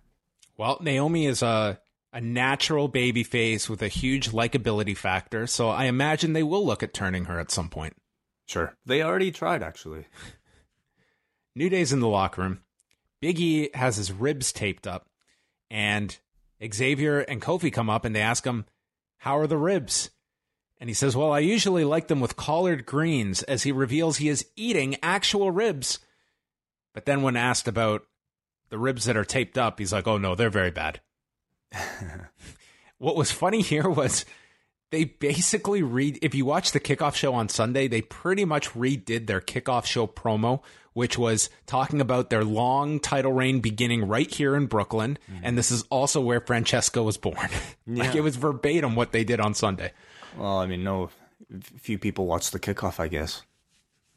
Well, Naomi is a a natural baby face with a huge likability factor, so I imagine they will look at turning her at some point. Sure. They already tried actually. New Day's in the locker room. Big E has his ribs taped up, and Xavier and Kofi come up and they ask him, How are the ribs? And he says, Well, I usually like them with collard greens, as he reveals he is eating actual ribs. But then, when asked about the ribs that are taped up, he's like, Oh, no, they're very bad. what was funny here was they basically read if you watch the kickoff show on Sunday, they pretty much redid their kickoff show promo, which was talking about their long title reign beginning right here in Brooklyn, mm-hmm. and this is also where Francesca was born. Yeah. like it was verbatim what they did on Sunday. Well, I mean, no few people watched the kickoff, I guess.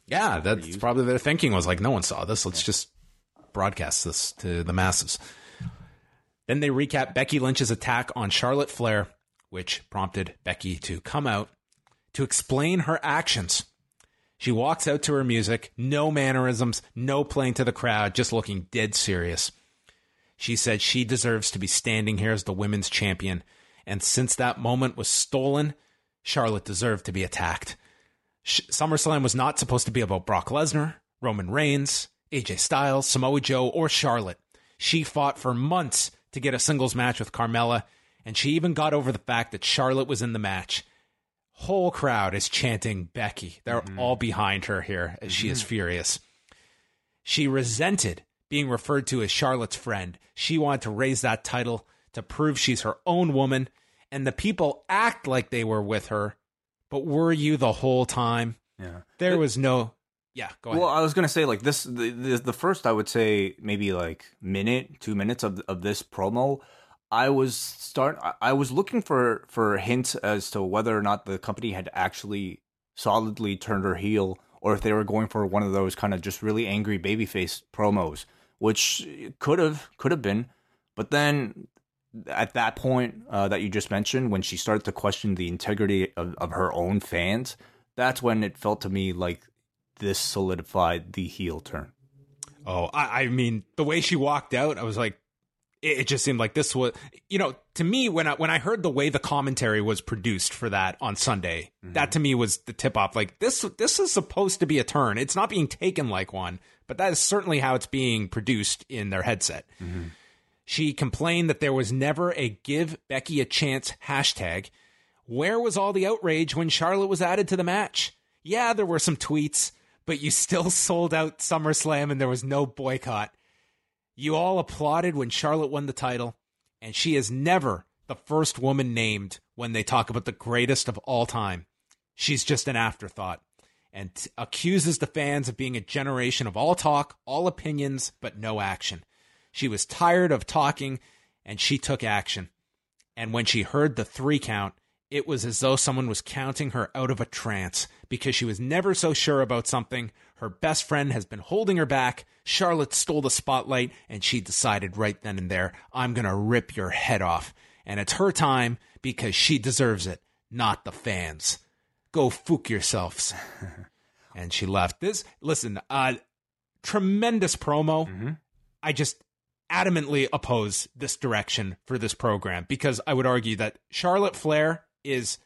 Yeah, that's probably their thinking was like, no one saw this. Let's yeah. just broadcast this to the masses. Then they recap Becky Lynch's attack on Charlotte Flair which prompted Becky to come out to explain her actions. She walks out to her music, no mannerisms, no playing to the crowd, just looking dead serious. She said she deserves to be standing here as the women's champion, and since that moment was stolen, Charlotte deserved to be attacked. SummerSlam was not supposed to be about Brock Lesnar, Roman Reigns, AJ Styles, Samoa Joe, or Charlotte. She fought for months to get a singles match with Carmella, and she even got over the fact that Charlotte was in the match. Whole crowd is chanting Becky. They're mm-hmm. all behind her here as mm-hmm. she is mm-hmm. furious. She resented being referred to as Charlotte's friend. She wanted to raise that title to prove she's her own woman, and the people act like they were with her, but were you the whole time? Yeah. There was no yeah, go ahead. Well, I was gonna say like this the, the, the first I would say maybe like minute, two minutes of of this promo I was start I was looking for for hints as to whether or not the company had actually solidly turned her heel or if they were going for one of those kind of just really angry babyface promos, which could have could have been. But then at that point uh, that you just mentioned, when she started to question the integrity of, of her own fans, that's when it felt to me like this solidified the heel turn. Oh, I, I mean, the way she walked out, I was like, it just seemed like this was you know to me when I when I heard the way the commentary was produced for that on Sunday mm-hmm. that to me was the tip off. Like this this is supposed to be a turn. It's not being taken like one but that is certainly how it's being produced in their headset. Mm-hmm. she complained that there was never a give Becky a chance hashtag. Where was all the outrage when Charlotte was added to the match? Yeah there were some tweets but you still sold out SummerSlam and there was no boycott you all applauded when Charlotte won the title, and she is never the first woman named when they talk about the greatest of all time. She's just an afterthought and t- accuses the fans of being a generation of all talk, all opinions, but no action. She was tired of talking and she took action. And when she heard the three count, it was as though someone was counting her out of a trance because she was never so sure about something. Her best friend has been holding her back. Charlotte stole the spotlight, and she decided right then and there, I'm going to rip your head off. And it's her time because she deserves it, not the fans. Go fook yourselves. and she left. This, listen, uh, tremendous promo. Mm-hmm. I just adamantly oppose this direction for this program because I would argue that Charlotte Flair is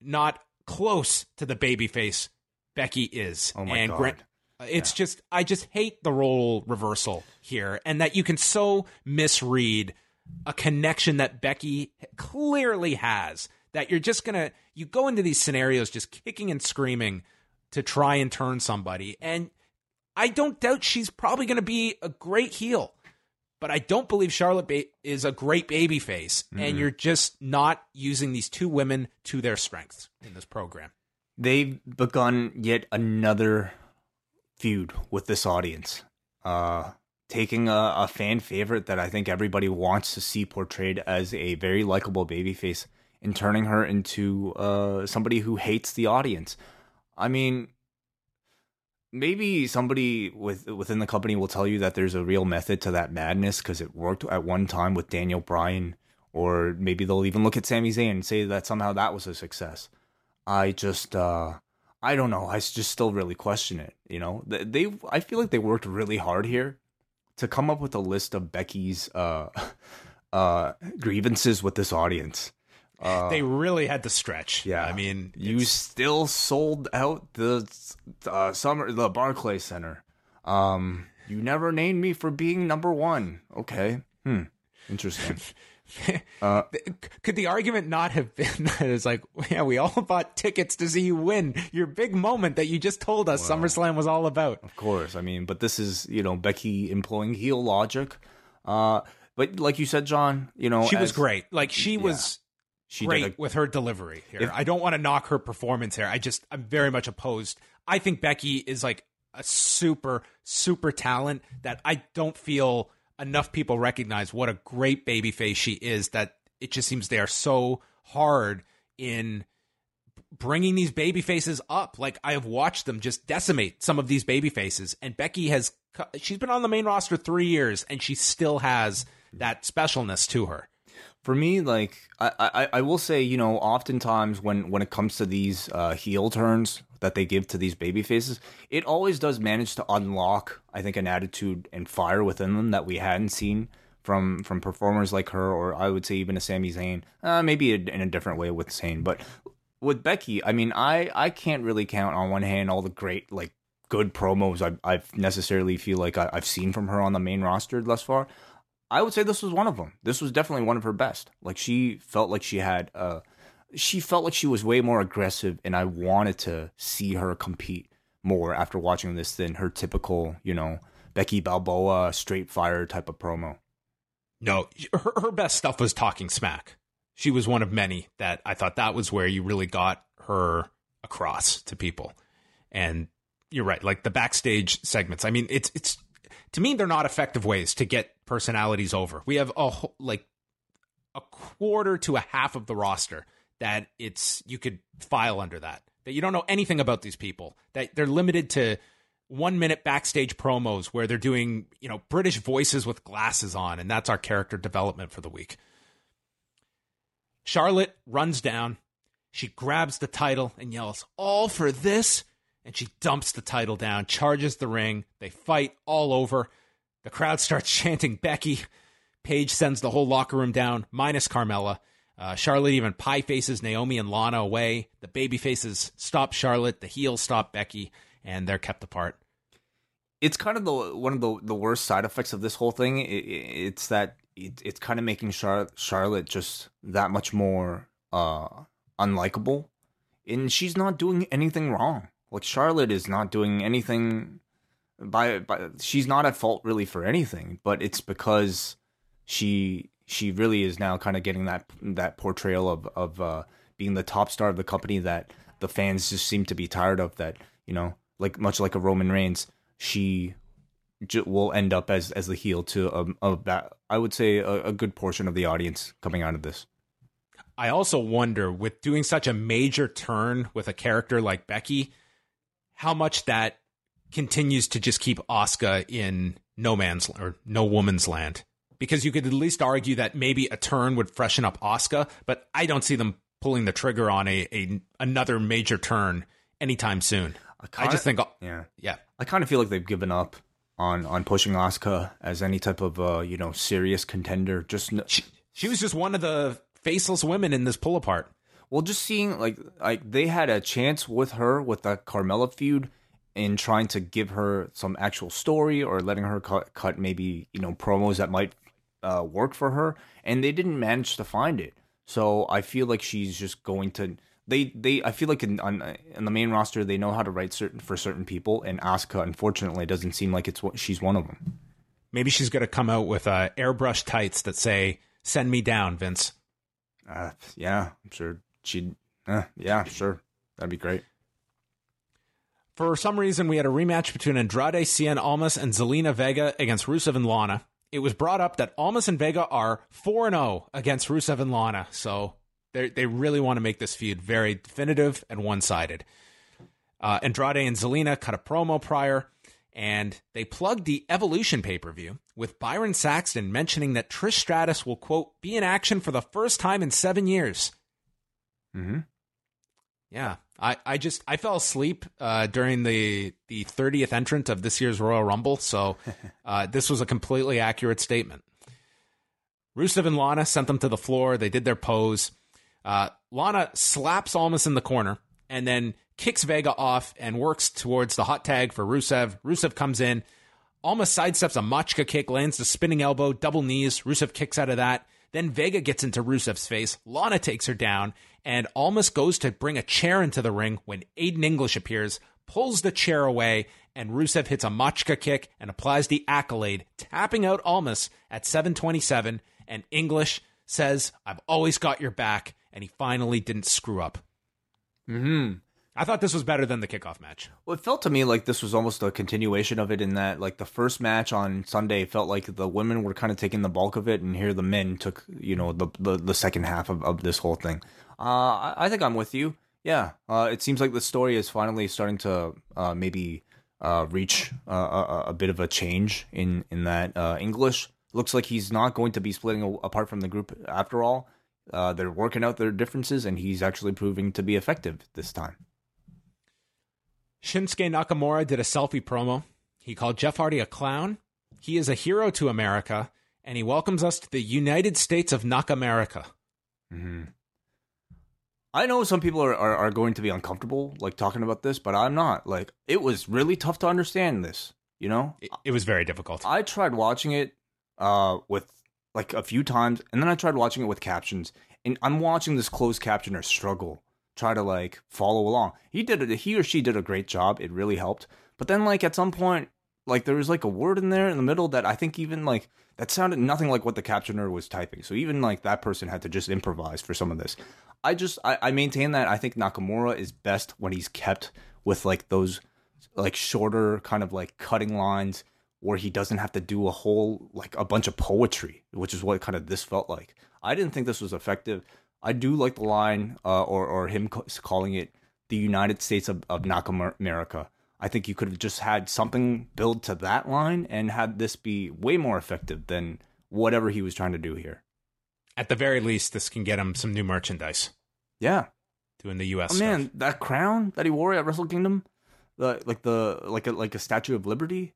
not close to the babyface Becky is. Oh my and god. Grant, it's yeah. just I just hate the role reversal here and that you can so misread a connection that Becky clearly has that you're just going to you go into these scenarios just kicking and screaming to try and turn somebody and I don't doubt she's probably going to be a great heel, but I don't believe Charlotte ba- is a great baby face. And you're just not using these two women to their strengths in this program. They've begun yet another feud with this audience. Uh, taking a, a fan favorite that I think everybody wants to see portrayed as a very likable babyface and turning her into uh, somebody who hates the audience. I mean, maybe somebody with within the company will tell you that there's a real method to that madness because it worked at one time with Daniel Bryan, or maybe they'll even look at Sami Zayn and say that somehow that was a success. I just, uh, I don't know. I just still really question it. You know, Th- they, I feel like they worked really hard here to come up with a list of Becky's uh, uh, grievances with this audience. Uh, they really had to stretch. yeah, I mean, you still sold out the uh, summer the Barclay Center. Um, you never named me for being number one. Okay, hmm, interesting. Uh, could the argument not have been that it's like, yeah, we all bought tickets to see you win your big moment that you just told us SummerSlam was all about? Of course, I mean, but this is you know Becky employing heel logic. Uh, but like you said, John, you know She was great. Like she was She great a, with her delivery here. If- I don't want to knock her performance here. I just I'm very much opposed. I think Becky is like a super super talent that I don't feel enough people recognize what a great baby face she is that it just seems they are so hard in bringing these baby faces up. Like I have watched them just decimate some of these baby faces and Becky has she's been on the main roster 3 years and she still has that specialness to her. For me, like I, I, I will say, you know, oftentimes when when it comes to these uh, heel turns that they give to these baby faces, it always does manage to unlock, I think, an attitude and fire within them that we hadn't seen from from performers like her, or I would say even a Sami Zayn, uh, maybe in a different way with Zayn, but with Becky, I mean, I I can't really count on one hand all the great like good promos I've, I've necessarily feel like I, I've seen from her on the main roster thus far. I would say this was one of them. This was definitely one of her best. Like she felt like she had uh she felt like she was way more aggressive and I wanted to see her compete more after watching this than her typical, you know, Becky Balboa straight fire type of promo. No, her, her best stuff was talking smack. She was one of many that I thought that was where you really got her across to people. And you're right, like the backstage segments. I mean, it's it's to me they're not effective ways to get personalities over. We have a whole, like a quarter to a half of the roster that it's you could file under that. That you don't know anything about these people. That they're limited to one minute backstage promos where they're doing, you know, British voices with glasses on, and that's our character development for the week. Charlotte runs down. She grabs the title and yells, All for this? And she dumps the title down, charges the ring. They fight all over. The crowd starts chanting Becky. Paige sends the whole locker room down, minus Carmella. Uh, Charlotte even pie faces Naomi and Lana away. The baby faces stop Charlotte. The heels stop Becky, and they're kept apart. it's kind of the one of the the worst side effects of this whole thing. It, it's that it, it's kind of making Char- Charlotte just that much more uh unlikable, and she's not doing anything wrong. Like Charlotte is not doing anything by by she's not at fault really for anything, but it's because she she really is now kind of getting that that portrayal of of uh being the top star of the company that the fans just seem to be tired of that you know like much like a Roman Reigns she j- will end up as as the heel to a, a ba- I would say a, a good portion of the audience coming out of this. I also wonder with doing such a major turn with a character like Becky, how much that continues to just keep Asuka in no man's or no woman's land. Because you could at least argue that maybe a turn would freshen up Asuka, but I don't see them pulling the trigger on a, a another major turn anytime soon. I, kinda- just think, Yeah, yeah, I kind of feel like they've given up on on pushing Asuka as any type of uh you know serious contender. Just n- she, she was just one of the faceless women in this pull apart. Well, just seeing like like they had a chance with her with the Carmella feud in trying to give her some actual story or letting her cut, cut maybe you know promos that might uh, work for her, and they didn't manage to find it. So I feel like she's just going to they they I feel like in on in the main roster they know how to write certain for certain people, and Asuka unfortunately doesn't seem like it's what she's one of them. Maybe she's going to come out with uh, airbrush tights that say "Send me down, Vince." Uh, yeah, I'm sure she'd. Uh, yeah, sure, that'd be great. For some reason, we had a rematch between Andrade Cien Almas and Zelina Vega against Rusev and Lana. It was brought up that Almas and Vega are 4 0 against Rusev and Lana, so they really want to make this feud very definitive and one sided. Uh, Andrade and Zelina cut a promo prior, and they plugged the Evolution pay per view with Byron Saxton mentioning that Trish Stratus will, quote, be in action for the first time in seven years. Mm-hmm. Yeah, I, I just I fell asleep uh, during the the 30th entrant of this year's Royal Rumble, so uh, this was a completely accurate statement. Rusev and Lana sent them to the floor. They did their pose. Uh, Lana slaps Almas in the corner and then kicks Vega off and works towards the hot tag for Rusev. Rusev comes in. Almas sidesteps a Machka kick, lands the spinning elbow, double knees. Rusev kicks out of that. Then Vega gets into Rusev's face. Lana takes her down, and Almas goes to bring a chair into the ring when Aiden English appears, pulls the chair away, and Rusev hits a Machka kick and applies the accolade, tapping out Almas at 727. And English says, I've always got your back, and he finally didn't screw up. Hmm. I thought this was better than the kickoff match. Well, it felt to me like this was almost a continuation of it in that, like, the first match on Sunday felt like the women were kind of taking the bulk of it, and here the men took, you know, the the, the second half of, of this whole thing. Uh, I, I think I'm with you. Yeah, uh, it seems like the story is finally starting to uh, maybe uh, reach uh, a, a, bit of a change in in that uh, English looks like he's not going to be splitting apart from the group after all. they're working out their differences, and he's actually proving to be effective this time. Shinsuke Nakamura did a selfie promo. He called Jeff Hardy a clown. He is a hero to America, and he welcomes us to the United States of Nakamerica. Mm-hmm. I know some people are, are, are, going to be uncomfortable, like talking about this, but I'm not. Like, it was really tough to understand this, you know? It, it was very difficult. I tried watching it uh, with like a few times, and then I tried watching it with captions, and I'm watching this closed captioner struggle try to like follow along. He did it. He or she did a great job. It really helped. But then like at some point, like there was like a word in there in the middle that I think even like that sounded nothing like what the captioner was typing. So even like that person had to just improvise for some of this. I just I, I maintain that I think Nakamura is best when he's kept with like those like shorter kind of like cutting lines where he doesn't have to do a whole like a bunch of poetry, which is what kind of this felt like. I didn't think this was effective. I do like the line, uh, or or him calling it the United States of, of Nakamerica. I think you could have just had something build to that line and had this be way more effective than whatever he was trying to do here. At the very least, this can get him some new merchandise. Yeah, doing the U.S. Oh, man, that crown that he wore at Wrestle Kingdom, the like the like a like a Statue of Liberty.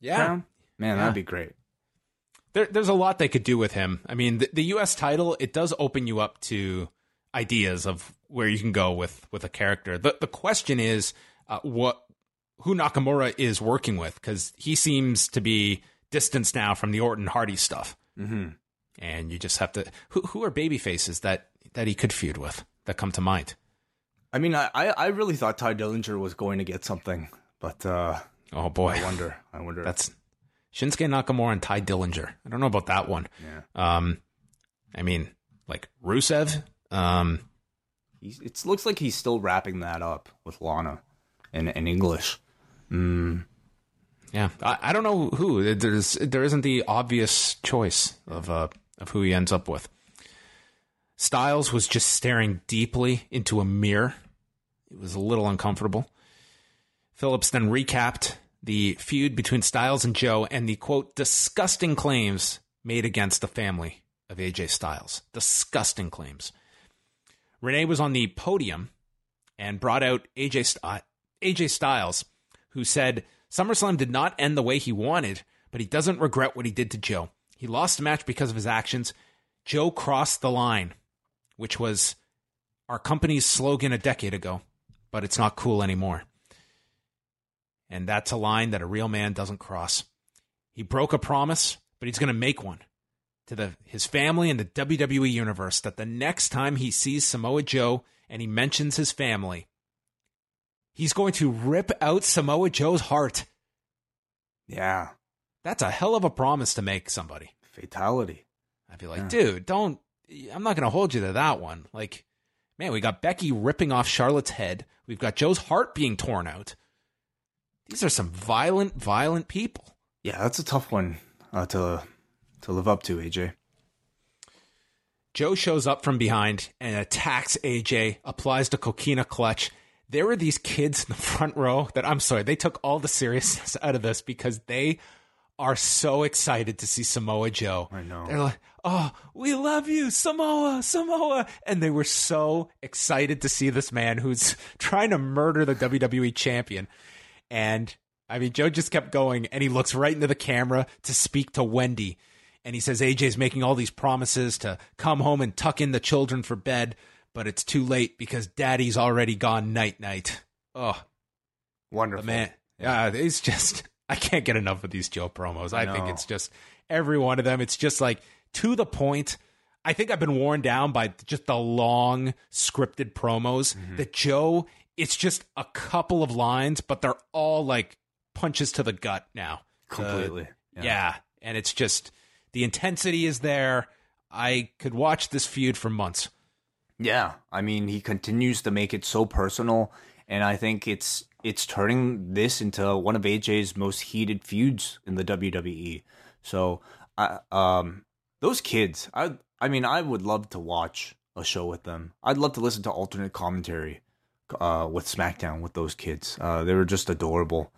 Yeah, crown? man, yeah. that'd be great there, there's a lot they could do with him. I mean, the, the, U.S. title it does open you up to ideas of where you can go with with a character. The the question is uh, what who Nakamura is working with because he seems to be distanced now from the Orton Hardy stuff. Mm-hmm. And you just have to who who are baby faces that that he could feud with that come to mind. I mean, I I really thought Tye Dillinger was going to get something, but uh, oh boy, I wonder. I wonder. That's Shinsuke Nakamura and Tye Dillinger. I don't know about that one. Yeah. Um, I mean, like Rusev. Um, it looks like he's still wrapping that up with Lana in, in English. Mm. Yeah, I, I don't know who. There's there isn't the obvious choice of uh of who he ends up with. Styles was just staring deeply into a mirror. It was a little uncomfortable. Phillips then recapped the feud between Styles and Joe and the quote, disgusting claims made against the family of AJ Styles. Disgusting claims. Renee was on the podium and brought out AJ, St- uh, AJ Styles, who said SummerSlam did not end the way he wanted, but he doesn't regret what he did to Joe. He lost the match because of his actions. Joe crossed the line, which was our company's slogan a decade ago, but it's not cool anymore. And that's a line that a real man doesn't cross. He broke a promise, but he's going to make one to the, his family and the WWE universe that the next time he sees Samoa Joe and he mentions his family, he's going to rip out Samoa Joe's heart. Yeah. That's a hell of a promise to make somebody. Fatality. I'd be like, Yeah. dude, don't. I'm not going to hold you to that one. Like, man, we got Becky ripping off Charlotte's head. We've got Joe's heart being torn out. These are some violent, violent people. Yeah, that's a tough one uh, to to live up to, AJ. Joe shows up from behind and attacks AJ, applies the coquina clutch. There were these kids in the front row that I'm sorry, they took all the seriousness out of this because they are so excited to see Samoa Joe. I know. They're like, oh, we love you, Samoa, Samoa. And they were so excited to see this man who's trying to murder the WWE champion. And I mean, Joe just kept going and he looks right into the camera to speak to Wendy. And he says AJ's making all these promises to come home and tuck in the children for bed, but it's too late because daddy's already gone night night. Oh, Wonderful. man. Yeah, it's just I can't get enough of these Joe promos. I, I think it's just every one of them. It's just like to the point. I think I've been worn down by just the long scripted promos. Mm-hmm. That Joe, it's just a couple of lines, but they're all like punches to the gut now. Completely. Uh, yeah. and it's just the intensity is there. I could watch this feud for months. Yeah, I mean, he continues to make it so personal, and I think it's it's turning this into one of AJ's most heated feuds in the WWE. So, I um, those kids, I I mean, I would love to watch a show with them. I'd love to listen to alternate commentary, uh, with SmackDown with those kids. Uh, they were just adorable.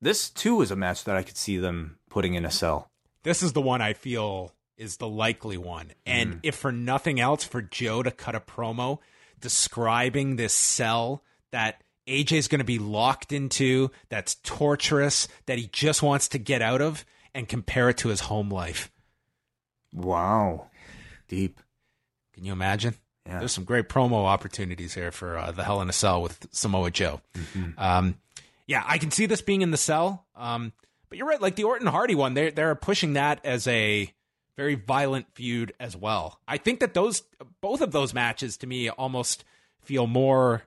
This too is a match that I could see them putting in a cell. this is the one I feel is the likely one. And if for nothing else, for Joe to cut a promo describing this cell that AJ's going to be locked into, that's torturous, that he just wants to get out of, and compare it to his home life. Wow, deep. Can you imagine? Yeah. There's some great promo opportunities here for uh, the Hell in a Cell with Samoa Joe. Um, yeah, I can see this being in the cell. Um, but you're right, like the Orton Hardy one, they're they're pushing that as a very violent feud as well. I think that those both of those matches to me almost feel more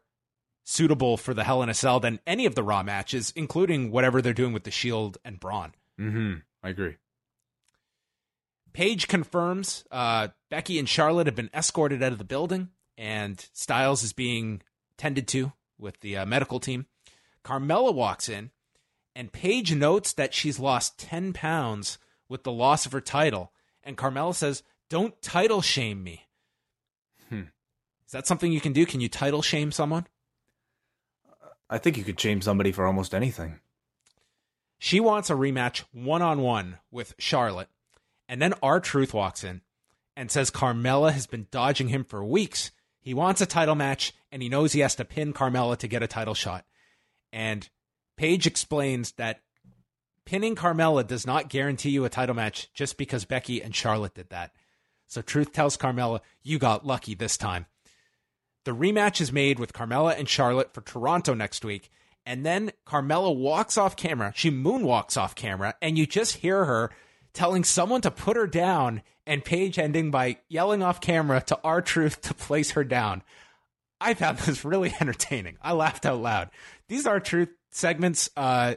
suitable for the Hell in a Cell than any of the Raw matches, including whatever they're doing with the Shield and Braun. Mm-hmm. I agree. Paige confirms uh, Becky and Charlotte have been escorted out of the building, and Styles is being tended to with the uh, medical team. Carmella walks in, and Paige notes that she's lost 10 pounds with the loss of her title. And Carmella says, Don't title shame me. Hmm. Is that something you can do? Can you title shame someone? I think you could shame somebody for almost anything. She wants a rematch one on one with Charlotte. And then R Truth walks in and says Carmella has been dodging him for weeks. He wants a title match and he knows he has to pin Carmella to get a title shot. And Paige explains that pinning Carmella does not guarantee you a title match just because Becky and Charlotte did that. So Truth tells Carmella, You got lucky this time. The rematch is made with Carmella and Charlotte for Toronto next week. And then Carmella walks off camera. She moonwalks off camera, and you just hear her telling someone to put her down, and Paige ending by yelling off camera to R Truth to place her down. I found this really entertaining. I laughed out loud. These R Truth segments uh,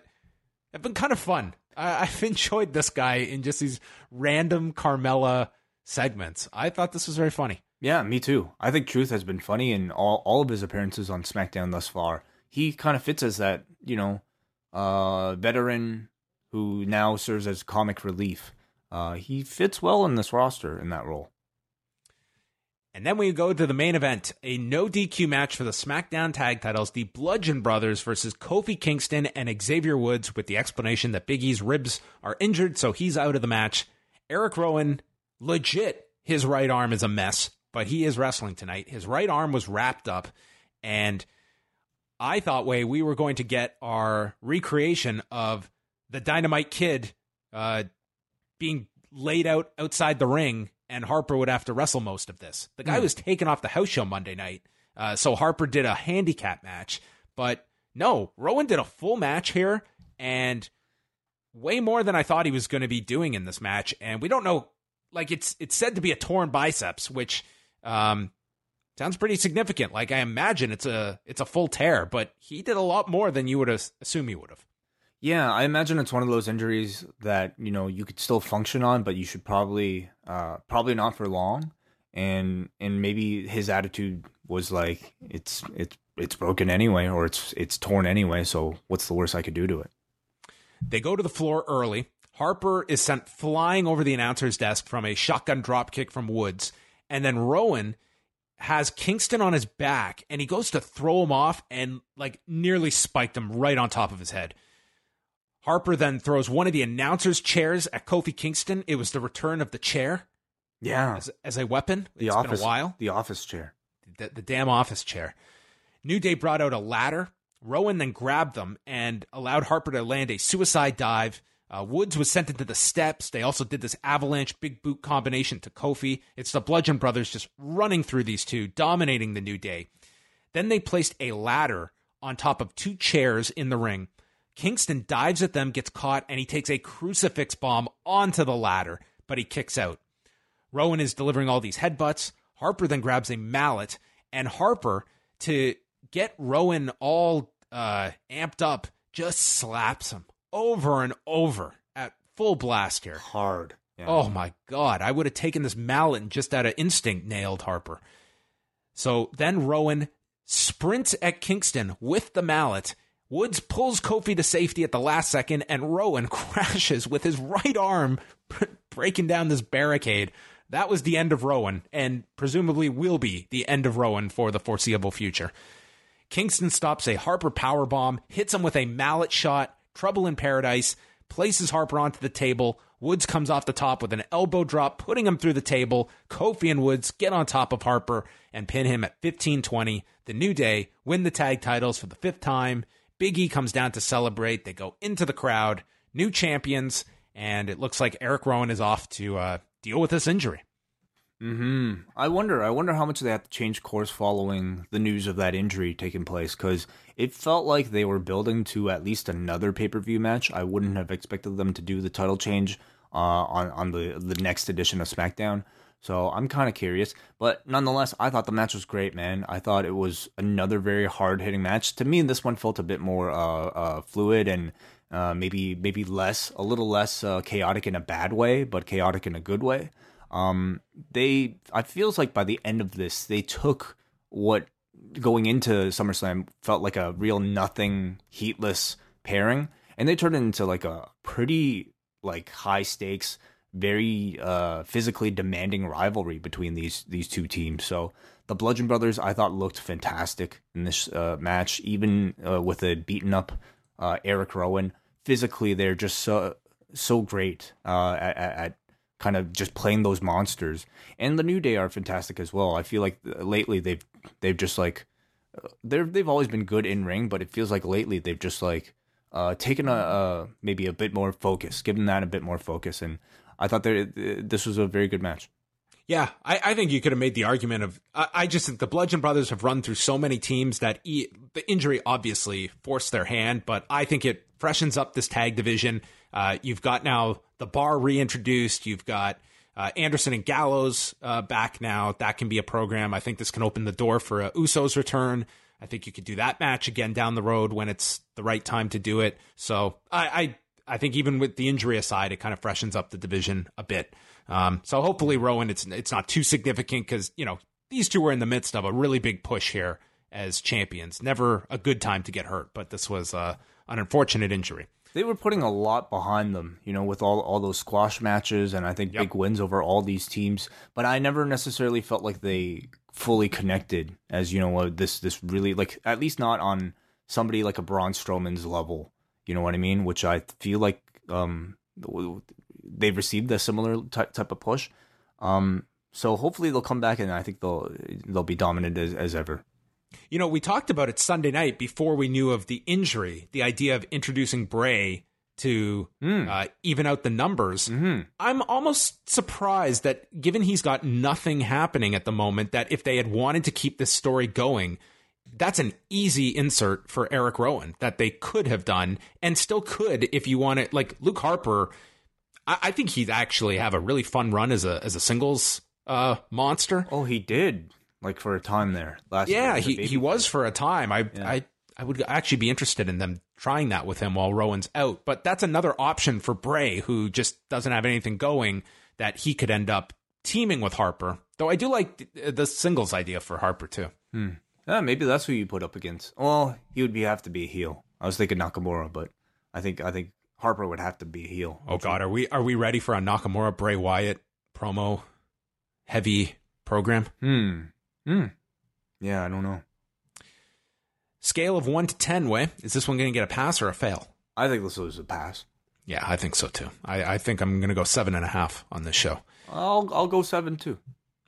have been kind of fun. I- I've enjoyed this guy in just these random Carmella segments. I thought this was very funny. Yeah, me too. I think Truth has been funny in all, all of his appearances on SmackDown thus far. He kind of fits as that, you know, uh, veteran who now serves as comic relief. Uh, he fits well in this roster in that role. And then we go to the main event, a no DQ match for the SmackDown tag titles, the Bludgeon Brothers versus Kofi Kingston and Xavier Woods, with the explanation that Big E's ribs are injured, so he's out of the match. Eric Rowan, legit, his right arm is a mess, but he is wrestling tonight. His right arm was wrapped up, and I thought, way we were going to get our recreation of the Dynamite Kid uh, being laid out outside the ring, and Harper would have to wrestle most of this. The guy was taken off the house show Monday night, uh, so Harper did a handicap match. But no, Rowan did a full match here, and way more than I thought he was going to be doing in this match. And we don't know, like it's it's said to be a torn biceps, which um, sounds pretty significant. Like I imagine it's a it's a full tear, but he did a lot more than you would assume he would have. Yeah, I imagine it's one of those injuries that you know you could still function on, but you should probably uh, probably not for long. And and maybe his attitude was like it's it's it's broken anyway, or it's it's torn anyway. So what's the worst I could do to it? They go to the floor early. Harper is sent flying over the announcer's desk from a shotgun drop kick from Woods, and then Rowan has Kingston on his back, and he goes to throw him off and like nearly spiked him right on top of his head. Harper then throws one of the announcer's chairs at Kofi Kingston. It was the return of the chair. Yeah. As, as a weapon. The it's office, been a while. The office chair. The, the damn office chair. New Day brought out a ladder. Rowan then grabbed them and allowed Harper to land a suicide dive. Uh, Woods was sent into the steps. They also did this avalanche big boot combination to Kofi. It's the Bludgeon Brothers just running through these two, dominating the New Day. Then they placed a ladder on top of two chairs in the ring. Kingston dives at them, gets caught, and he takes a crucifix bomb onto the ladder, but he kicks out. Rowan is delivering all these headbutts. Harper then grabs a mallet, and Harper, to get Rowan all uh, amped up, just slaps him over and over at full blast here. Hard. Yeah. Oh my God. I would have taken this mallet and just out of instinct nailed Harper. So then Rowan sprints at Kingston with the mallet Woods pulls Kofi to safety at the last second, and Rowan crashes with his right arm, breaking down this barricade. That was the end of Rowan, and presumably will be the end of Rowan for the foreseeable future. Kingston stops a Harper power bomb, hits him with a mallet shot, trouble in paradise, places Harper onto the table. Woods comes off the top with an elbow drop, putting him through the table. Kofi and Woods get on top of Harper and pin him at 15 20. The New Day win the tag titles for the fifth time Big E comes down to celebrate. They go into the crowd, new champions, and it looks like Eric Rowan is off to uh, deal with this injury. Hmm. I wonder. I wonder how much they have to change course following the news of that injury taking place because it felt like they were building to at least another pay per view match. I wouldn't have expected them to do the title change uh, on on the the next edition of SmackDown. So I'm kind of curious, but nonetheless, I thought the match was great, man. I thought it was another very hard hitting match. To me, this one felt a bit more uh, uh, fluid and uh, maybe maybe less, a little less uh, chaotic in a bad way, but chaotic in a good way. Um, they, I feels like by the end of this, they took what going into SummerSlam felt like a real nothing, heatless pairing, and they turned it into like a pretty like high stakes very uh, physically demanding rivalry between these these two teams. So the Bludgeon Brothers, I thought, looked fantastic in this uh, match, even uh, with a beaten up uh, Eric Rowan. Physically, they're just so so great uh, at, at, kind of just playing those monsters. And the New Day are fantastic as well. I feel like uh, lately they've they've just like they're they've always been good in ring, but it feels like lately they've just like uh, taken a, a, maybe a bit more focus, given that a bit more focus, and I thought that this was a very good match. Yeah, I, I, think you could have made the argument of. I, I, just think the Bludgeon Brothers have run through so many teams that e, the injury obviously forced their hand, but I think it freshens up this tag division. Uh, you've got now the bar reintroduced. You've got uh, Anderson and Gallows uh, back now. That can be a program. I think this can open the door for a Usos return. I think you could do that match again down the road when it's the right time to do it. So I, I I think even with the injury aside, it kind of freshens up the division a bit. Um, so hopefully, Rowan, it's it's not too significant because you know these two were in the midst of a really big push here as champions. Never a good time to get hurt, but this was uh, an unfortunate injury. They were putting a lot behind them, you know, with all all those squash matches and I think yep. big wins over all these teams. But I never necessarily felt like they fully connected as you know this this really like at least not on somebody like a Braun Strowman's level you know what I mean? Which I feel like um, they've received a similar type type of push. Um, so hopefully they'll come back and I think they'll they'll be dominant as, as ever. You know, we talked about it Sunday night before we knew of the injury. The idea of introducing Bray to mm. uh, even out the numbers. Mm-hmm. I'm almost surprised that, given he's got nothing happening at the moment, that if they had wanted to keep this story going, that's an easy insert for Eric Rowan that they could have done and still could if you want it. Like Luke Harper, I, I think he'd actually have a really fun run as a as a singles uh, monster. Oh, he did. like for a time there last. Yeah, he, he was for a time. I Yeah. I I would actually be interested in them trying that with him while Rowan's out. But that's another option for Bray, who just doesn't have anything going. That he could end up teaming with Harper. Though I do like the, the singles idea for Harper too. Yeah, maybe that's who you put up against. Well, he would be have to be a heel. I was thinking Nakamura, but I think I think Harper would have to be a heel. Oh God, are we are we ready for a Nakamura Bray Wyatt promo heavy program? Hmm. Hmm. Yeah, I don't know. Scale of one to ten, Wai is this one going to get a pass or a fail? I think this was a pass. Yeah, I think so too. I, I think I'm going to go seven and a half on this show. I'll I'll go seven too.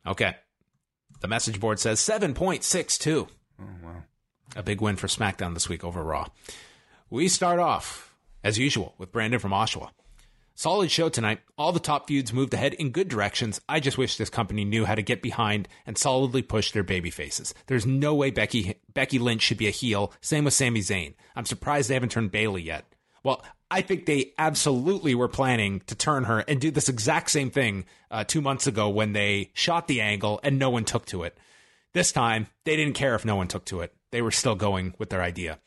Okay. The message board says 7.62. Oh wow. A big win for SmackDown this week over Raw. We start off, as usual, with Brandon from Oshawa. Solid show tonight. All the top feuds moved ahead in good directions. I just wish this company knew how to get behind and solidly push their baby faces. There's no way Becky Becky Lynch should be a heel. Same with Sami Zayn. I'm surprised they haven't turned Bayley yet. Well, I think they absolutely were planning to turn her and do this exact same thing uh, two months ago when they shot the angle and no one took to it. This time, they didn't care if no one took to it. They were still going with their idea.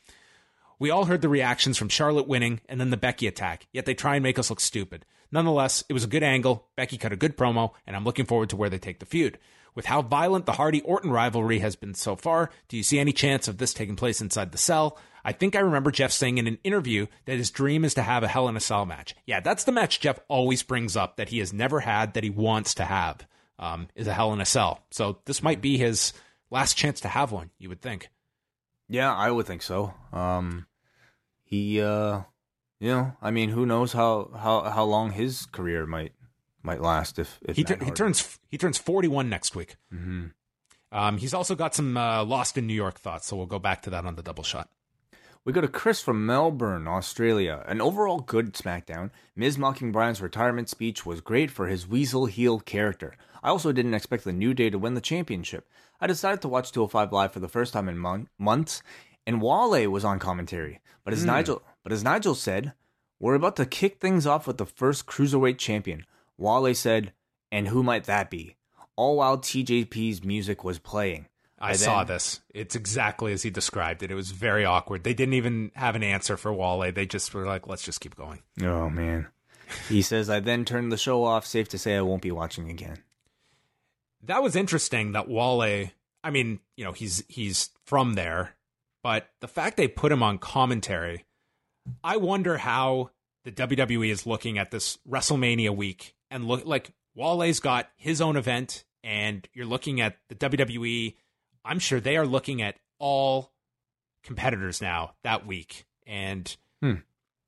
We all heard the reactions from Charlotte winning and then the Becky attack, yet they try and make us look stupid. Nonetheless, it was a good angle. Becky cut a good promo, and I'm looking forward to where they take the feud. With how violent the Hardy Orton rivalry has been so far, do you see any chance of this taking place inside the cell? I think I remember Jeff saying in an interview that his dream is to have a Hell in a Cell match. Yeah, that's the match Jeff always brings up that he has never had that he wants to have. Um, is a Hell in a Cell. So this might be his last chance to have one. You would think. Yeah, I would think so. Um, he, uh, you know, I mean, who knows how how how long his career might might last if if he, tur- he turns he turns 41 next week. Mhm. Um, he's also got some uh, Lost in New York thoughts, so we'll go back to that on the double shot. We go to Chris from Melbourne, Australia. An overall good SmackDown. Miz mocking Bryan's retirement speech was great for his weasel heel character. I also didn't expect the New Day to win the championship. I decided to watch 205 Live for the first time in mon- months, and Wale was on commentary. But as Nigel, but as Nigel said, we're about to kick things off with the first cruiserweight champion. Wale said, "And who might that be?" All while TJP's music was playing. I saw then- this. It's exactly as he described it. It was very awkward. They didn't even have an answer for Wale. They just were like, let's just keep going. Oh man. He says, I then turned the show off. Safe to say I won't be watching again. That was interesting that Wale, I mean, you know, he's he's from there, but the fact they put him on commentary, I wonder how the WWE is looking at this WrestleMania week and look like Wale's got his own event and you're looking at the WWE, I'm sure they are looking at all competitors now that week and Hmm.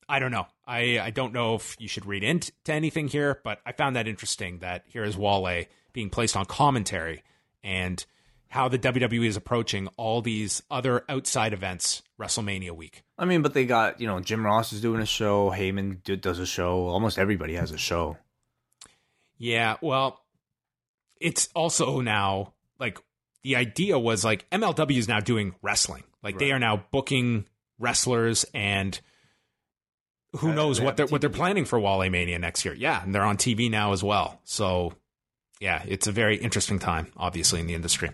I don't know. I, I don't know if you should read into anything here, but I found that interesting that here is Wale being placed on commentary and how the WWE is approaching all these other outside events WrestleMania week. I mean, but they got, you know, Jim Ross is doing a show. Heyman do, does a show. Almost everybody has a show. Yeah, well, it's also now like the idea was like MLW is now doing wrestling. Like they are now booking wrestlers and who Uh, knows they what they're what they're planning for Wale Mania next year. Yeah, and they're on TV now as well. So yeah, it's a very interesting time, obviously, in the industry.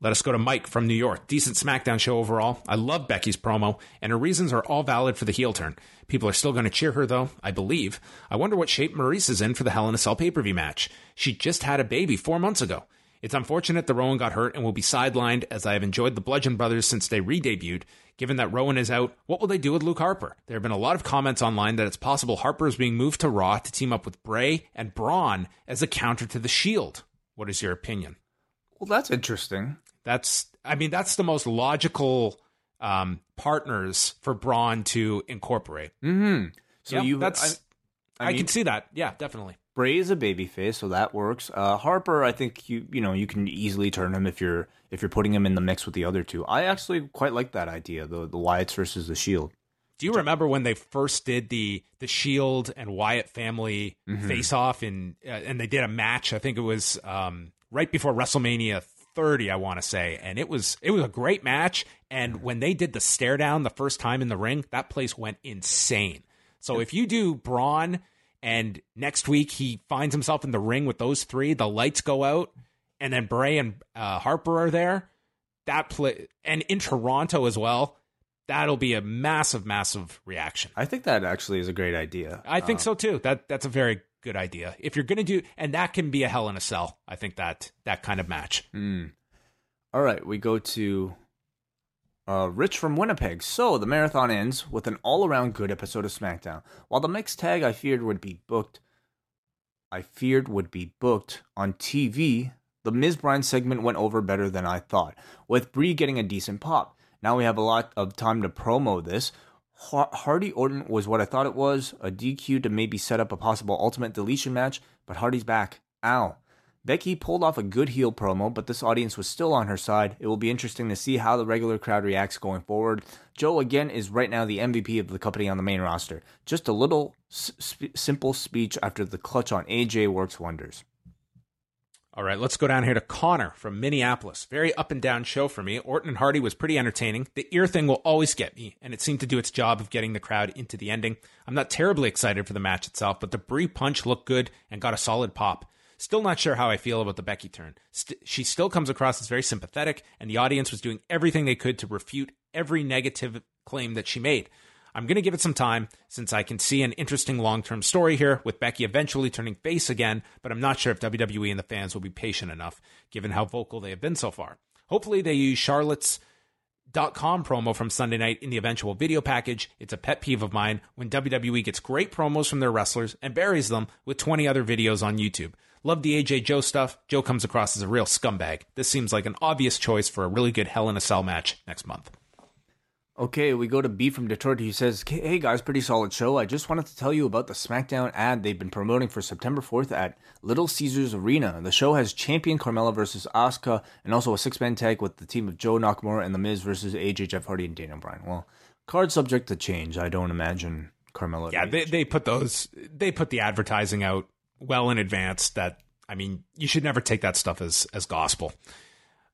Let us go to Mike from New York. Decent SmackDown show overall. I love Becky's promo, and her reasons are all valid for the heel turn. People are still going to cheer her, though, I believe. I wonder what shape Maryse is in for the Hell in a Cell pay per view match. She just had a baby four months ago. It's unfortunate that Rowan got hurt and will be sidelined, as I have enjoyed the Bludgeon Brothers since they re debuted. Given that Rowan is out, what will they do with Luke Harper? There have been a lot of comments online that it's possible Harper is being moved to Raw to team up with Bray and Braun as a counter to the Shield. What is your opinion? Well, that's interesting. That's, I mean, that's the most logical um, partners for Braun to incorporate. Mm-hmm. So Yeah, you, that's, I, I, I mean, can see that. Yeah, definitely. Bray is a babyface, so that works. Uh, Harper, I think you, you know, you can easily turn him if you're if you're putting him in the mix with the other two. I actually quite like that idea, the the Wyatts versus the Shield. Do you remember when they first did the the Shield and Wyatt family Mm-hmm. face off in uh, and they did a match? I think it was um, right before WrestleMania 30, I want to say, and it was it was a great match. And when they did the stare down the first time in the ring, that place went insane. So if you do Braun and next week he finds himself in the ring with those three, the lights go out. and then Bray and uh, Harper are there, that play and in Toronto as well, that'll be a massive, massive reaction. I think that actually is a great idea. I think so too. That that's a very good idea. If you're gonna do, and that can be a Hell in a Cell. I think that that kind of match. All right, we go to uh, Rich from Winnipeg. So the marathon ends with an all-around good episode of SmackDown. While the mixed tag I feared would be booked, I feared would be booked on TV. The Miz Bryan segment went over better than I thought, with Brie getting a decent pop. Now we have a lot of time to promo this. Har- Hardy Orton was what I thought it was a DQ to maybe set up a possible ultimate deletion match, but Hardy's back. Ow. Becky pulled off a good heel promo, but this audience was still on her side. It will be interesting to see how the regular crowd reacts going forward. Joe, again, is right now the MVP of the company on the main roster. Just a little s- simple speech after the clutch on AJ works wonders. All right, let's go down here to Connor from Minneapolis. Very up and down show for me. Orton and Hardy was pretty entertaining. The ear thing will always get me, and it seemed to do its job of getting the crowd into the ending. I'm not terribly excited for the match itself, but the Brie punch looked good and got a solid pop. Still not sure how I feel about the Becky turn. St- she still comes across as very sympathetic, and the audience was doing everything they could to refute every negative claim that she made. I'm going to give it some time since I can see an interesting long term story here with Becky eventually turning face again, but I'm not sure if WWE and the fans will be patient enough given how vocal they have been so far. Hopefully, they use Charlotte's Dot .com promo from Sunday night in the eventual video package. It's a pet peeve of mine when WWE gets great promos from their wrestlers and buries them with 20 other videos on YouTube. Love the AJ Joe stuff. Joe comes across as a real scumbag. This seems like an obvious choice for a really good Hell in a Cell match next month. Okay, we go to B from Detroit. He says, Hey guys, pretty solid show. I just wanted to tell you about the SmackDown ad they've been promoting for September 4th at Little Caesars Arena. The show has champion Carmella versus Asuka and also a six man tag with the team of Joe Nakamura and The Miz versus AJ, Jeff Hardy, and Daniel Bryan. Well, card subject to change. I don't imagine Carmella. Yeah, they, they put those they put the advertising out well in advance that I mean, you should never take that stuff as as gospel.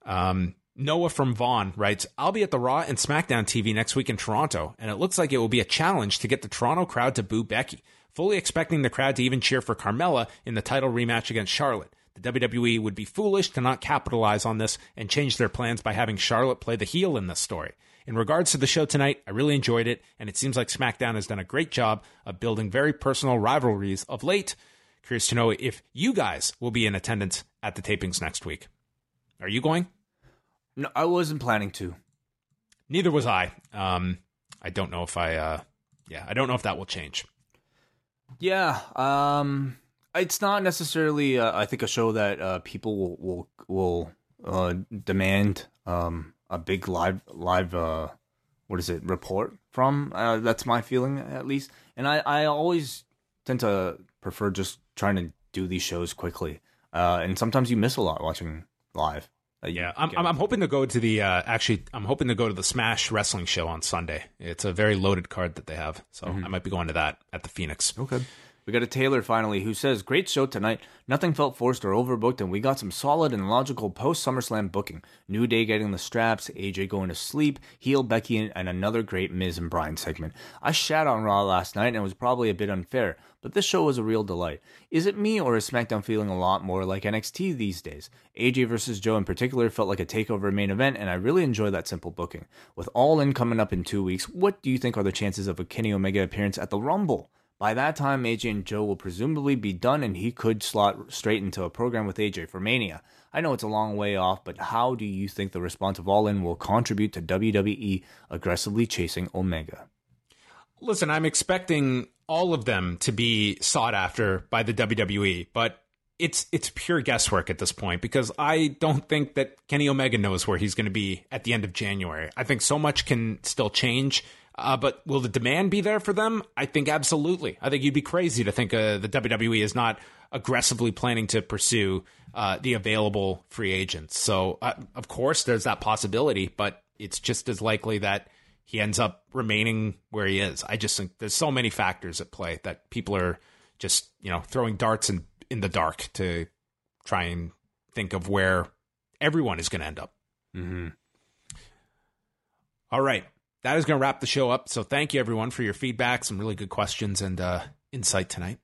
Um Noah from Vaughn writes, I'll be at the Raw and SmackDown TV next week in Toronto, and it looks like it will be a challenge to get the Toronto crowd to boo Becky. Fully expecting the crowd to even cheer for Carmella in the title rematch against Charlotte. The WWE would be foolish to not capitalize on this and change their plans by having Charlotte play the heel in this story. In regards to the show tonight, I really enjoyed it, and it seems like SmackDown has done a great job of building very personal rivalries of late. Curious to know if you guys will be in attendance at the tapings next week. Are you going? No, I wasn't planning to. Neither was I. Um, I don't know if I. Uh, yeah, I don't know if that will change. Yeah, um, it's not necessarily. Uh, I think a show that uh, people will will will uh, demand um, a big live live. Uh, what is it? Report from. Uh, that's my feeling at least. And I I always tend to prefer just trying to do these shows quickly. Uh, and sometimes you miss a lot watching live. Uh, Yeah, I'm, I'm, I'm hoping to go to the. Uh, actually, I'm hoping to go to the Smash Wrestling show on Sunday. It's a very loaded card that they have, so I might be going to that at the Phoenix. Okay. We got a Taylor finally who says, Great show tonight. Nothing felt forced or overbooked, and we got some solid and logical post SummerSlam booking. New Day getting the straps, AJ going to sleep, heel Becky, and- another great Miz and Bryan segment. I shat on Raw last night, and it was probably a bit unfair, but this show was a real delight. Is it me, or is SmackDown feeling a lot more like NXT these days? AJ versus Joe in particular felt like a takeover main event, and I really enjoy that simple booking. With All In coming up in two weeks, what do you think are the chances of a Kenny Omega appearance at the Rumble? By that time, AJ and Joe will presumably be done, and he could slot straight into a program with AJ for Mania. I know it's a long way off, but how do you think the response of All In will contribute to WWE aggressively chasing Omega? Listen, I'm expecting all of them to be sought after by the WWE, but it's it's pure guesswork at this point because I don't think that Kenny Omega knows where he's going to be at the end of January. I think so much can still change. Uh, but will the demand be there for them? I think absolutely. I think you'd be crazy to think uh, the WWE is not aggressively planning to pursue uh, the available free agents. So, uh, of course, there's that possibility, but it's just as likely that he ends up remaining where he is. I just think there's so many factors at play that people are just, you know, throwing darts in, in the dark to try and think of where everyone is going to end up. Mm-hmm. All right. That is going to wrap the show up. So thank you, everyone, for your feedback. Some really good questions and uh, insight tonight.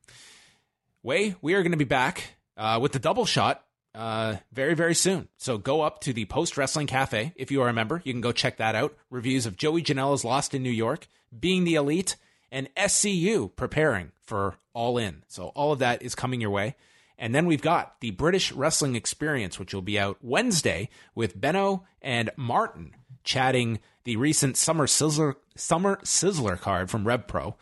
Wai, we are going to be back uh, with the double shot uh, very, very soon. So go up to the Post Wrestling Cafe if you are a member. You can go check that out. Reviews of Joey Janela's Lost in New York, Being the Elite, and SCU preparing for All In. So all of that is coming your way. And then we've got the British Wrestling Experience, which will be out Wednesday with Benno and Martin chatting the recent Summer Sizzler, Summer Sizzler card from Rev Pro.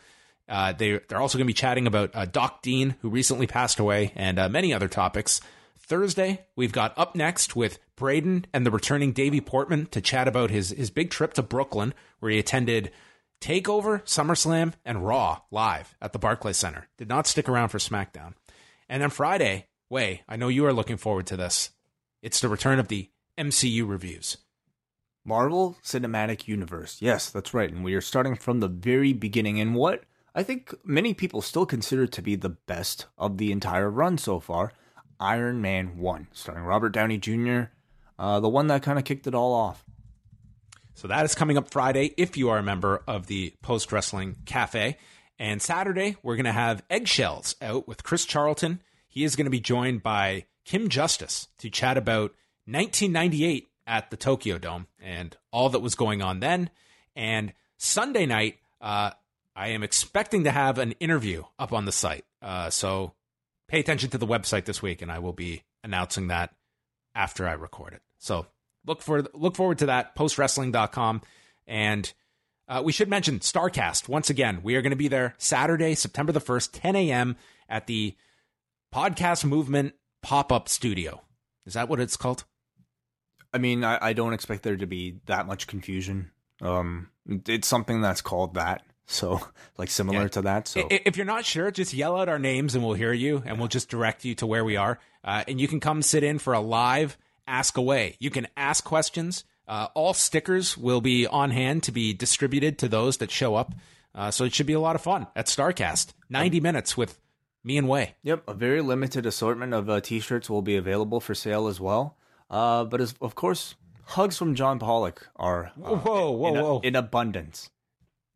Uh, they, they're also going to be chatting about uh, Doc Dean, who recently passed away, and uh, many other topics. Thursday, we've got Up Next with Braden and the returning Davey Portman to chat about his, his big trip to Brooklyn, where he attended Takeover, SummerSlam, and Raw live at the Barclays Center. Did not stick around for SmackDown. And then Friday, Wai I know you are looking forward to this. It's the return of the MCU reviews. Marvel Cinematic Universe. Yes, that's right. And we are starting from the very beginning in what I think many people still consider to be the best of the entire run so far Iron Man 1, starring Robert Downey Jr., uh, the one that kind of kicked it all off. So that is coming up Friday if you are a member of the Post Wrestling Cafe. And Saturday, we're going to have Eggshells out with Chris Charlton. He is going to be joined by Kim Justice to chat about 1998 at the Tokyo Dome and all that was going on then. And Sunday night, uh, I am expecting to have an interview up on the site. Uh, so pay attention to the website this week, and I will be announcing that after I record it. So look for look forward to that postwrestling.com and uh, we should mention Starcast once again. We are going to be there Saturday, September the first, 10 a.m. at the Podcast Movement pop up studio. Is that what it's called? I mean, I, I don't expect there to be that much confusion. Um, it's something that's called that. So, like similar yeah. to that. So, if you're not sure, just yell out our names and we'll hear you, and we'll just direct you to where we are. Uh, and you can come sit in for a live ask away. You can ask questions. Uh, all stickers will be on hand to be distributed to those that show up. Uh, so it should be a lot of fun at Starcast. 90 minutes with me and Wai. Yep, a very limited assortment of uh, t-shirts will be available for sale as well. Uh, but as, of course, hugs from John Pollock are uh, whoa, whoa, in, whoa. in abundance.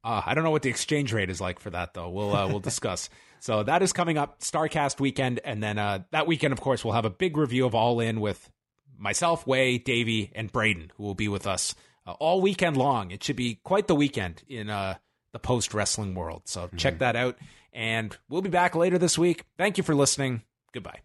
Uh, I don't know what the exchange rate is like for that though. We'll uh, we'll discuss. So that is coming up Starcast weekend, and then uh, that weekend, of course, we'll have a big review of All In with myself, Wai, Davey, and Braden, who will be with us uh, all weekend long. It should be quite the weekend in uh, the post wrestling world. So mm-hmm. check that out. And we'll be back later this week. Thank you for listening. Goodbye.